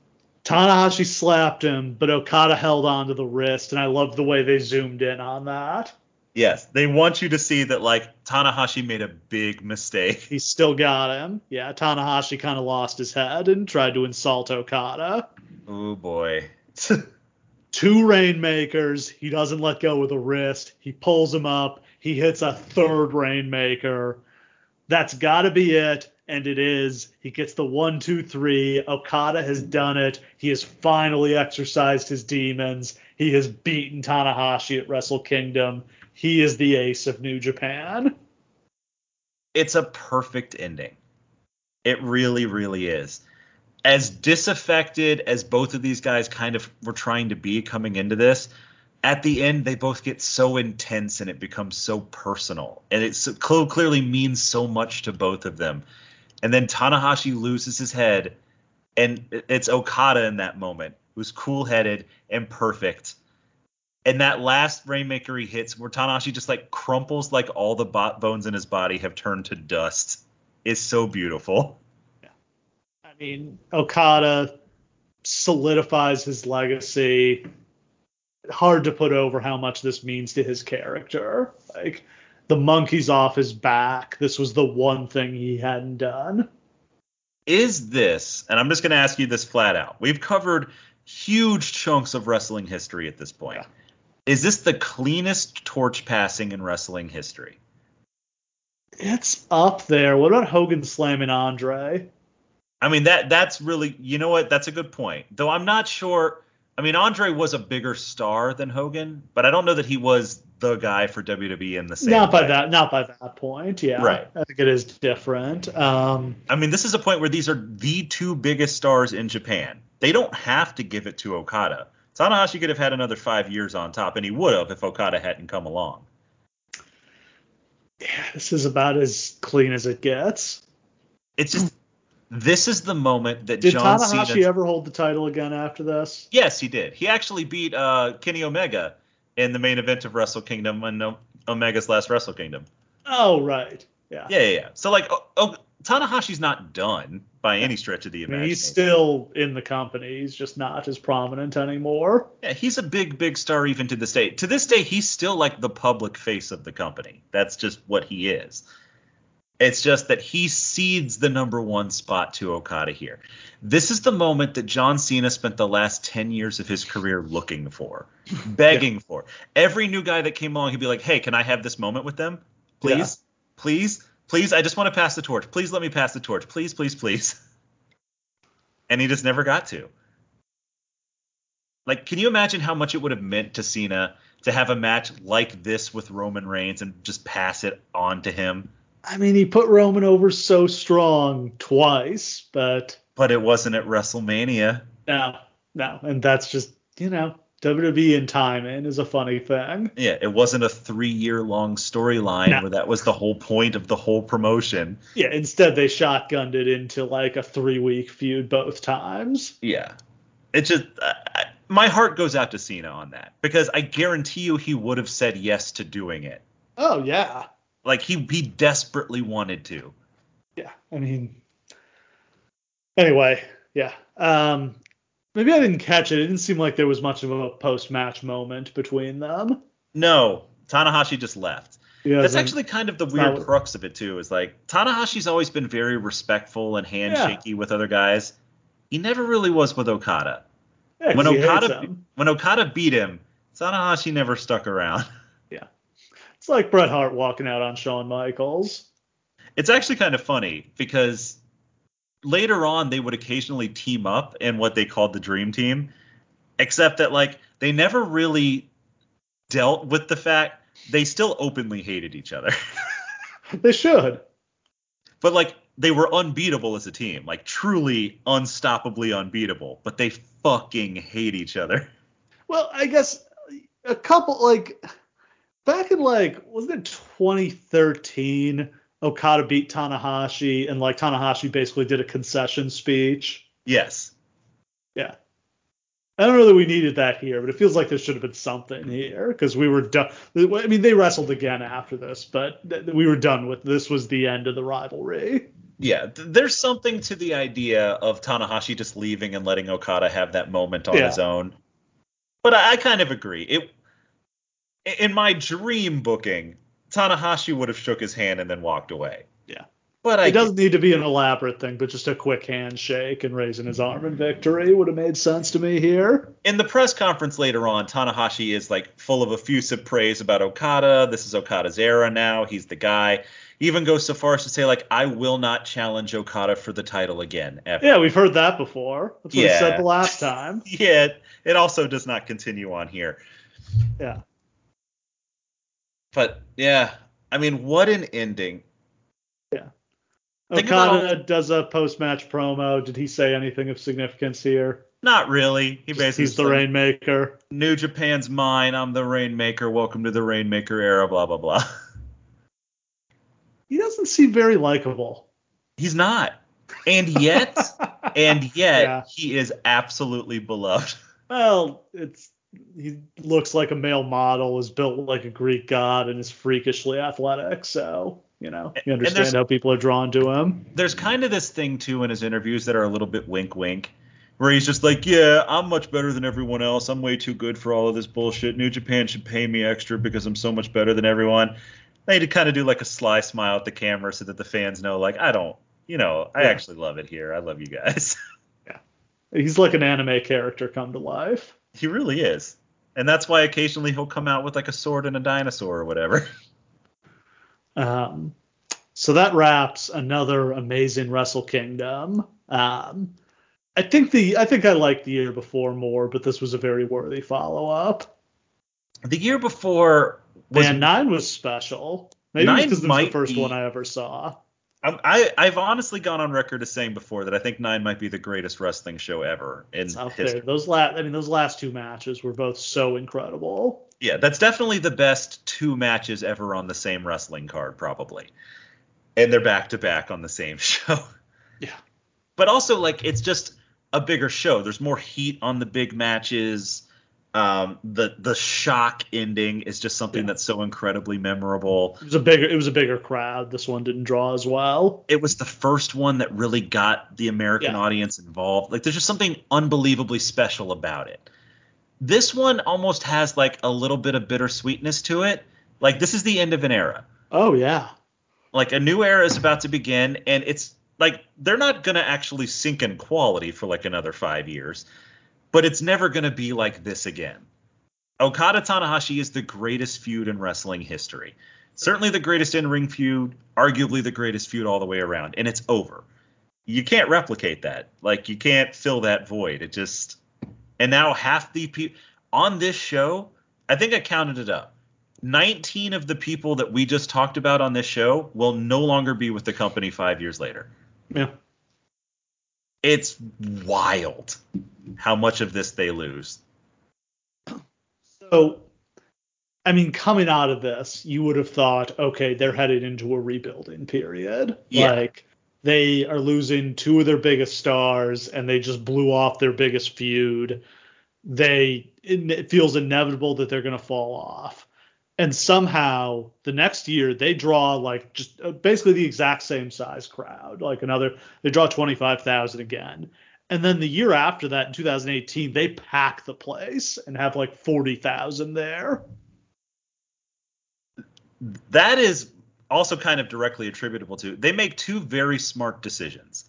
Tanahashi slapped him, but Okada held onto the wrist, and I love the way they zoomed in on that. Yes, they want you to see that like Tanahashi made a big mistake. He still got him. Yeah, Tanahashi kind of lost his head and tried to insult Okada. Oh boy. [LAUGHS] Two rainmakers. He doesn't let go with the wrist. He pulls him up. He hits a third rainmaker. That's got to be it. And it is. He gets the one, two, three. Okada has done it. He has finally exercised his demons. He has beaten Tanahashi at Wrestle Kingdom. He is the ace of New Japan. it's a perfect ending. It really, really is. As disaffected as both of these guys kind of were trying to be coming into this, at the end they both get so intense and it becomes so personal, and it clearly means so much to both of them. And then Tanahashi loses his head, and it's Okada in that moment who's cool-headed and perfect. And that last rainmaker he hits, where Tanahashi just like crumples like all the bo- bones in his body have turned to dust, is so beautiful. yeah. I mean, Okada solidifies his legacy. Hard to put over how much this means to his character. Like, the monkey's off his back. This was the one thing he hadn't done. Is this, and I'm just going to ask you this flat out. We've covered huge chunks of wrestling history at this point. Yeah. Is this the cleanest torch passing in wrestling history? It's up there. What about Hogan slamming Andre? I mean that that's really you know what that's a good point. Though I'm not sure. I mean Andre was a bigger star than Hogan, but I don't know that he was the guy for WWE in the same. Not by way. that. Not by that point. Yeah. Right. I think it is different. Um, I mean this is a point where these are the two biggest stars in Japan. They don't have to give it to Okada. Tanahashi could have had another five years on top, and he would have if Okada hadn't come along. yeah, this is about as clean as it gets. It's just this is the moment that Did John Tanahashi Cena. ever hold the title again after this? Yes, he did. He actually beat uh, Kenny Omega in the main event of Wrestle Kingdom and O- Omega's last Wrestle Kingdom. Oh, right. Yeah. Yeah, yeah, yeah. So like, oh, oh, Tanahashi's not done by any stretch of the I mean, imagination. he's still in the company. He's just not as prominent anymore. yeah, he's a big, big star even to this day. To this day, he's still like the public face of the company. That's just what he is. It's just that he cedes the number one spot to Okada here. This is the moment that John Cena spent the last 10 years of his career looking for, [LAUGHS] begging for. Every new guy that came along, he'd be like, hey, can I have this moment with them? Please? Yeah. Please? Please? I just want to pass the torch. Please let me pass the torch. Please, please, please. [LAUGHS] And he just never got to. Like, can you imagine how much it would have meant to Cena to have a match like this with Roman Reigns and just pass it on to him? I mean, he put Roman over so strong twice, but But it wasn't at WrestleMania. no, no. And that's just, you know, WWE and timing is a funny thing. Yeah, it wasn't a three year long storyline No. where that was the whole point of the whole promotion. Yeah, instead they shotgunned it into like a three week feud both times. Yeah. It just, I- my heart goes out to Cena on that because I guarantee you he would have said yes to doing it. Oh, yeah. Like, he, he desperately wanted to. Yeah. I mean, anyway, yeah. Um, maybe I didn't catch it. It didn't seem like there was much of a post match moment between them. No, Tanahashi just left. Yeah, That's actually kind of the weird crux of it too. Is like Tanahashi's always been very respectful and handshaky with other guys. He never really was with Okada. yeah, When Okada when Okada beat him, Tanahashi never stuck around. [LAUGHS] It's like Bret Hart walking out on Shawn Michaels. It's actually kind of funny because later on they would occasionally team up in what they called the Dream Team, except that like they never really dealt with the fact they still openly hated each other. [LAUGHS] they should. But like they were unbeatable as a team, like truly unstoppably unbeatable, but they fucking hate each other. Well, I guess a couple like back in like wasn't it 2013 Okada beat Tanahashi and like Tanahashi basically did a concession speech. Yes. Yeah. I don't know that we needed that here, but it feels like there should have been something here because we were done. I mean, they wrestled again after this, but we were done with this. Was the end of the rivalry? Yeah, there's something to the idea of Tanahashi just leaving and letting Okada have that moment on yeah. his own. But I, I kind of agree. It in my dream booking, Tanahashi would have shook his hand and then walked away. Yeah. But I it doesn't need to be an elaborate thing, but just a quick handshake and raising his arm in victory would have made sense to me here. In the press conference later on, Tanahashi is like full of effusive praise about Okada. This is Okada's era now. He's the guy. He even goes so far as to say like, "I will not challenge Okada for the title again." Ever. Yeah, we've heard that before. That's what yeah. he said the last time. [LAUGHS] yeah, it also does not continue on here. Yeah. But yeah, I mean, what an ending. Yeah. Think Okada does a post-match promo. Did he say anything of significance here? Not really. He basically he's the Rainmaker. New Japan's mine. I'm the Rainmaker. Welcome to the Rainmaker era. Blah blah blah. He doesn't seem very likable. He's not. And yet, [LAUGHS] and yet, yeah. he is absolutely beloved. Well, it's he looks like a male model, is built like a Greek god, and is freakishly athletic. So you know, you understand how people are drawn to him. There's kind of this thing too in his interviews that are a little bit wink wink, where he's just like, yeah, I'm much better than everyone else. I'm way too good for all of this bullshit. New Japan should pay me extra because I'm so much better than everyone. They need to kind of do like a sly smile at the camera so that the fans know, like, I don't, you know, I yeah. actually love it here. I love you guys. [LAUGHS] yeah, he's like an anime character come to life. He really is, and that's why occasionally he'll come out with like a sword and a dinosaur or whatever. [LAUGHS] Um, so that wraps another amazing Wrestle Kingdom. Um, I think the I think I liked the year before more, but this was a very worthy follow up. The year before was Man, nine was special. Maybe nine because it was the first be, one I ever saw. I, I have honestly gone on record as saying before that I think nine might be the greatest wrestling show ever in history. Those last I mean those last two matches were both so incredible. Yeah, that's definitely the best two matches ever on the same wrestling card, probably. And they're back to back on the same [LAUGHS] show. Yeah. But also like it's just a bigger show. There's more heat on the big matches. Um, the the shock ending is just something yeah. that's so incredibly memorable. It was a bigger it was a bigger crowd. This one didn't draw as well. It was the first one that really got the American yeah. audience involved. Like there's just something unbelievably special about it. This one almost has like a little bit of bittersweetness to it. Like this is the end of an era. Oh yeah. Like a new era is about to begin, and it's like they're not gonna actually sink in quality for like another five years but it's never going to be like this again. Okada Tanahashi is the greatest feud in wrestling history. Certainly the greatest in ring feud, arguably the greatest feud all the way around, and it's over. You can't replicate that. Like, you can't fill that void. It just. And now half the people. On this show, I think I counted it up. 19 of the people that we just talked about on this show will no longer be with the company five years later. Yeah. It's wild how much of this they lose. So, I mean, coming out of this, you would have thought, okay, they're headed into a rebuilding period. Yeah. Like they are losing two of their biggest stars, and they just blew off their biggest feud. They it feels inevitable that they're going to fall off and somehow the next year they draw like just uh, basically the exact same size crowd like another they draw 25,000 again and then the year after that in 2018 they pack the place and have like 40,000 there. That is also kind of directly attributable to they make two very smart decisions.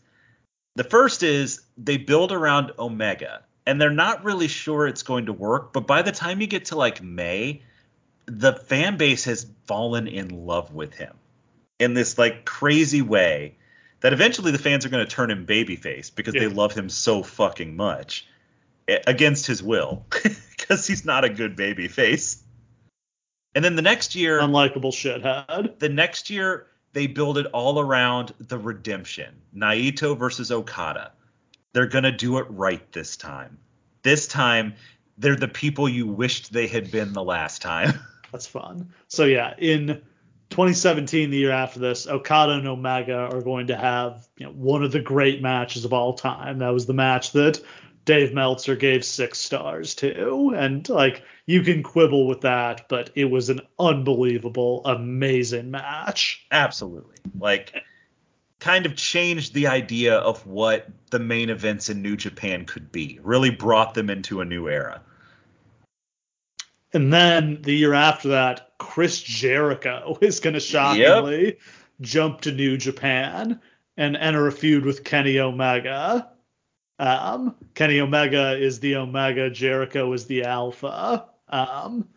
The first is they build around omega and they're not really sure it's going to work but by the time you get to like may the fan base has fallen in love with him in this like crazy way that eventually the fans are going to turn him babyface because yeah. they love him so fucking much against his will [LAUGHS] because he's not a good babyface. And then the next year, unlikable shithead. The next year, they build it all around the redemption. Naito versus Okada. They're gonna do it right this time. This time, they're the people you wished they had been the last time. [LAUGHS] That's fun. So yeah, in 2017, the year after this, Okada and Omega are going to have you know, one of the great matches of all time. That was the match that Dave Meltzer gave six stars to, and like you can quibble with that, but it was an unbelievable, amazing match. Absolutely, like kind of changed the idea of what the main events in New Japan could be. Really brought them into a new era. And then the year after that, Chris Jericho [LAUGHS] is going to shockingly yep. jump to New Japan and enter a feud with Kenny Omega. Um, Kenny Omega is the Omega, Jericho is the Alpha. Um,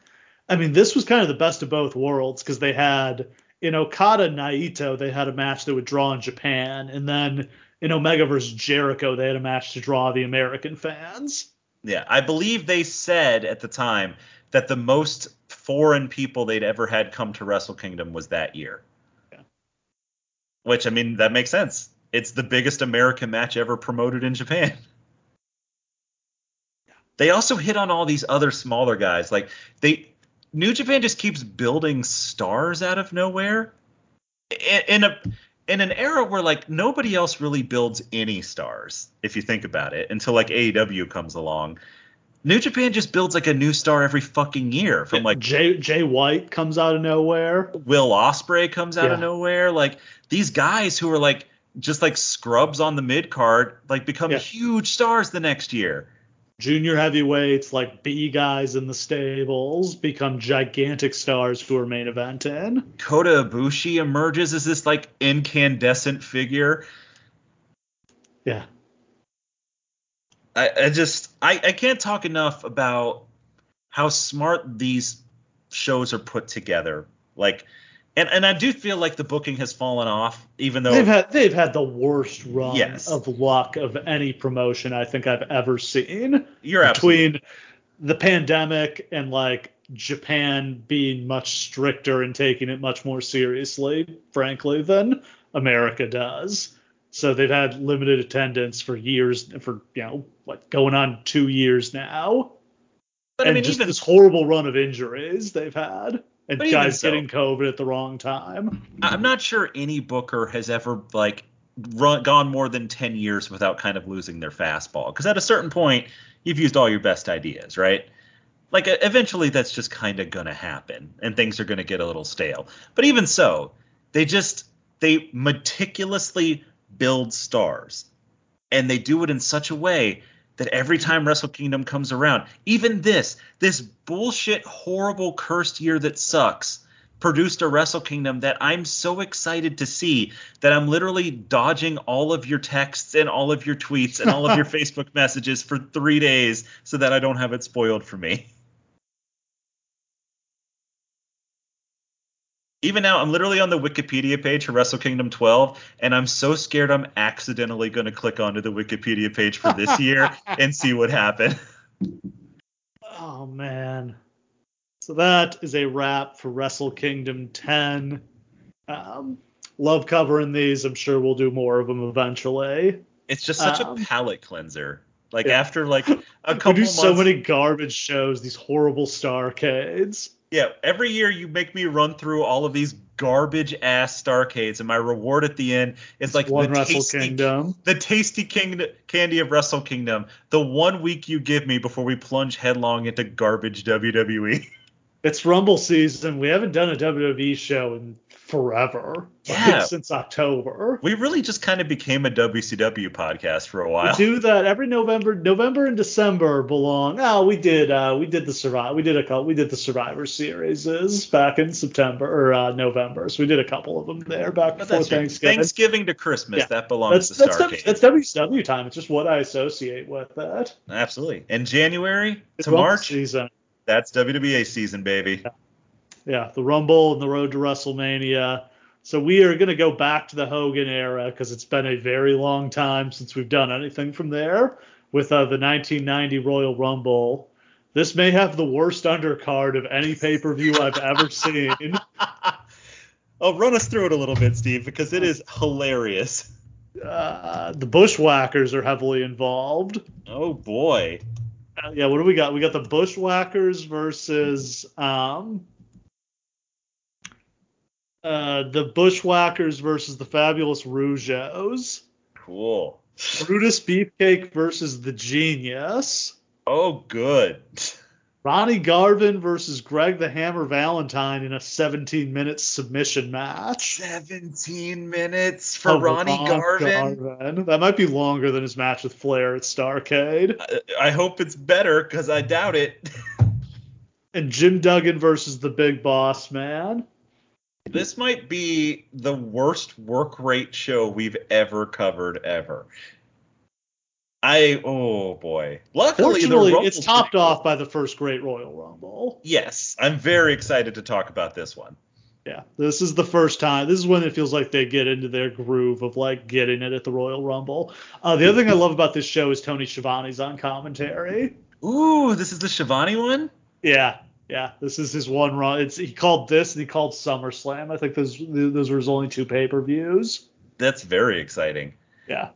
I mean, this was kind of the best of both worlds because they had in Okada Naito, they had a match that would draw in Japan, and then in Omega versus Jericho, they had a match to draw the American fans. Yeah, I believe they said at the time that the most foreign people they'd ever had come to Wrestle Kingdom was that year. Yeah. Which I mean, that makes sense. It's the biggest American match ever promoted in Japan. [LAUGHS] They also hit on all these other smaller guys. Like they New Japan just keeps building stars out of nowhere. In, in a in an era where like nobody else really builds any stars, if you think about it, until like AEW comes along. New Japan just builds like a new star every fucking year. From like Jay Jay White comes out of nowhere. Will Ospreay comes out yeah. of nowhere. Like these guys who are like just like scrubs on the mid card, like become yeah. huge stars the next year. Junior heavyweights like B guys in the stables become gigantic stars who are main eventing. Kota Ibushi emerges as this like incandescent figure. Yeah. I, I just I, I can't talk enough about how smart these shows are put together. Like and and I do feel like the booking has fallen off, even though they've had they've had the worst run yes. of luck of any promotion I think I've ever seen. You're absolutely between absolutely. the pandemic and like Japan being much stricter and taking it much more seriously, frankly, than America does. So they've had limited attendance for years, for you know, what going on two years now, but, and I mean, just even, this horrible run of injuries they've had, and guys so, getting COVID at the wrong time. I'm not sure any booker has ever like run gone more than ten years without kind of losing their fastball, because at a certain point you've used all your best ideas, right? Like eventually that's just kind of gonna happen, and things are gonna get a little stale. But even so, they just they meticulously build stars. And they do it in such a way that every time Wrestle Kingdom comes around, even this, this bullshit, horrible, cursed year that sucks, produced a Wrestle Kingdom that I'm so excited to see that I'm literally dodging all of your texts and all of your tweets and all of your [LAUGHS] Facebook messages for three days so that I don't have it spoiled for me. Even now i'm literally on the wikipedia page for wrestle kingdom 12 and i'm so scared i'm accidentally going to click onto the wikipedia page for this year [LAUGHS] and see what happened. Oh man. So that is a wrap for wrestle kingdom 10 um, love covering these. I'm sure we'll do more of them eventually. It's just such um, a palate cleanser. Like yeah. after like a couple [LAUGHS] we do months, so many garbage shows these horrible starcades yeah, every year you make me run through all of these garbage ass Starcades, and my reward at the end is like one the Wrestle tasty, Kingdom, the tasty king, candy of Wrestle Kingdom. The one week you give me before we plunge headlong into garbage WWE. [LAUGHS] It's Rumble season. We haven't done a WWE show in forever. Yeah. Like since October. We really just kind of became a WCW podcast for a while. We do that every November. November and December belong. Oh, we did. Uh, we did the survive. We did a couple. We did the Survivor series back in September or uh, November. So we did a couple of them there back but before Thanksgiving. Thanksgiving to Christmas. Yeah. That belongs that's, to that's, w, that's WCW time. It's just what I associate with that. Absolutely. And January it's to March season. That's WWE season, baby. Yeah yeah, the Rumble and the road to WrestleMania. So we are going to go back to the Hogan era because it's been a very long time since we've done anything from there with uh, the 1990 Royal Rumble. This may have the worst undercard of any pay per view I've ever seen. [LAUGHS] oh, run us through it a little bit, Steve, because it is hilarious. Uh, the Bushwhackers are heavily involved. Oh boy. Uh, yeah, what do we got? We got the Bushwhackers versus um, uh, the Bushwhackers versus the Fabulous Rougeaus. Cool. Brutus Beefcake versus the Genius. Oh, good. [LAUGHS] Ronnie Garvin versus Greg the Hammer Valentine in a 17 minute submission match. 17 minutes for oh, Ronnie Garvin? Garvin? That might be longer than his match with Flair at Starcade. I, I hope it's better because I doubt it. [LAUGHS] and Jim Duggan versus the Big Boss Man. This might be the worst work rate show we've ever covered ever. I oh boy. Luckily, it's topped cool. off by the first Great Royal Rumble. Yes, I'm very excited to talk about this one. Yeah, this is the first time. This is when it feels like they get into their groove of like getting it at the Royal Rumble. Uh, the other thing I love about this show is Tony Schiavone's on commentary. Ooh, this is the Schiavone one. Yeah, yeah, this is his one run. It's he called this and he called SummerSlam. I think those those were his only two pay per views. That's very exciting. Yeah.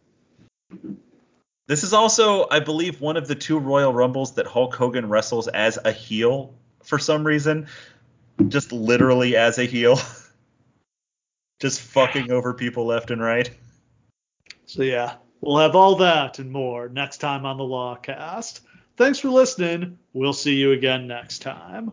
This is also, I believe, one of the two Royal Rumbles that Hulk Hogan wrestles as a heel for some reason. Just literally as a heel. [LAUGHS] Just fucking over people left and right. So yeah, we'll have all that and more next time on the Lawcast. Thanks for listening. We'll see you again next time.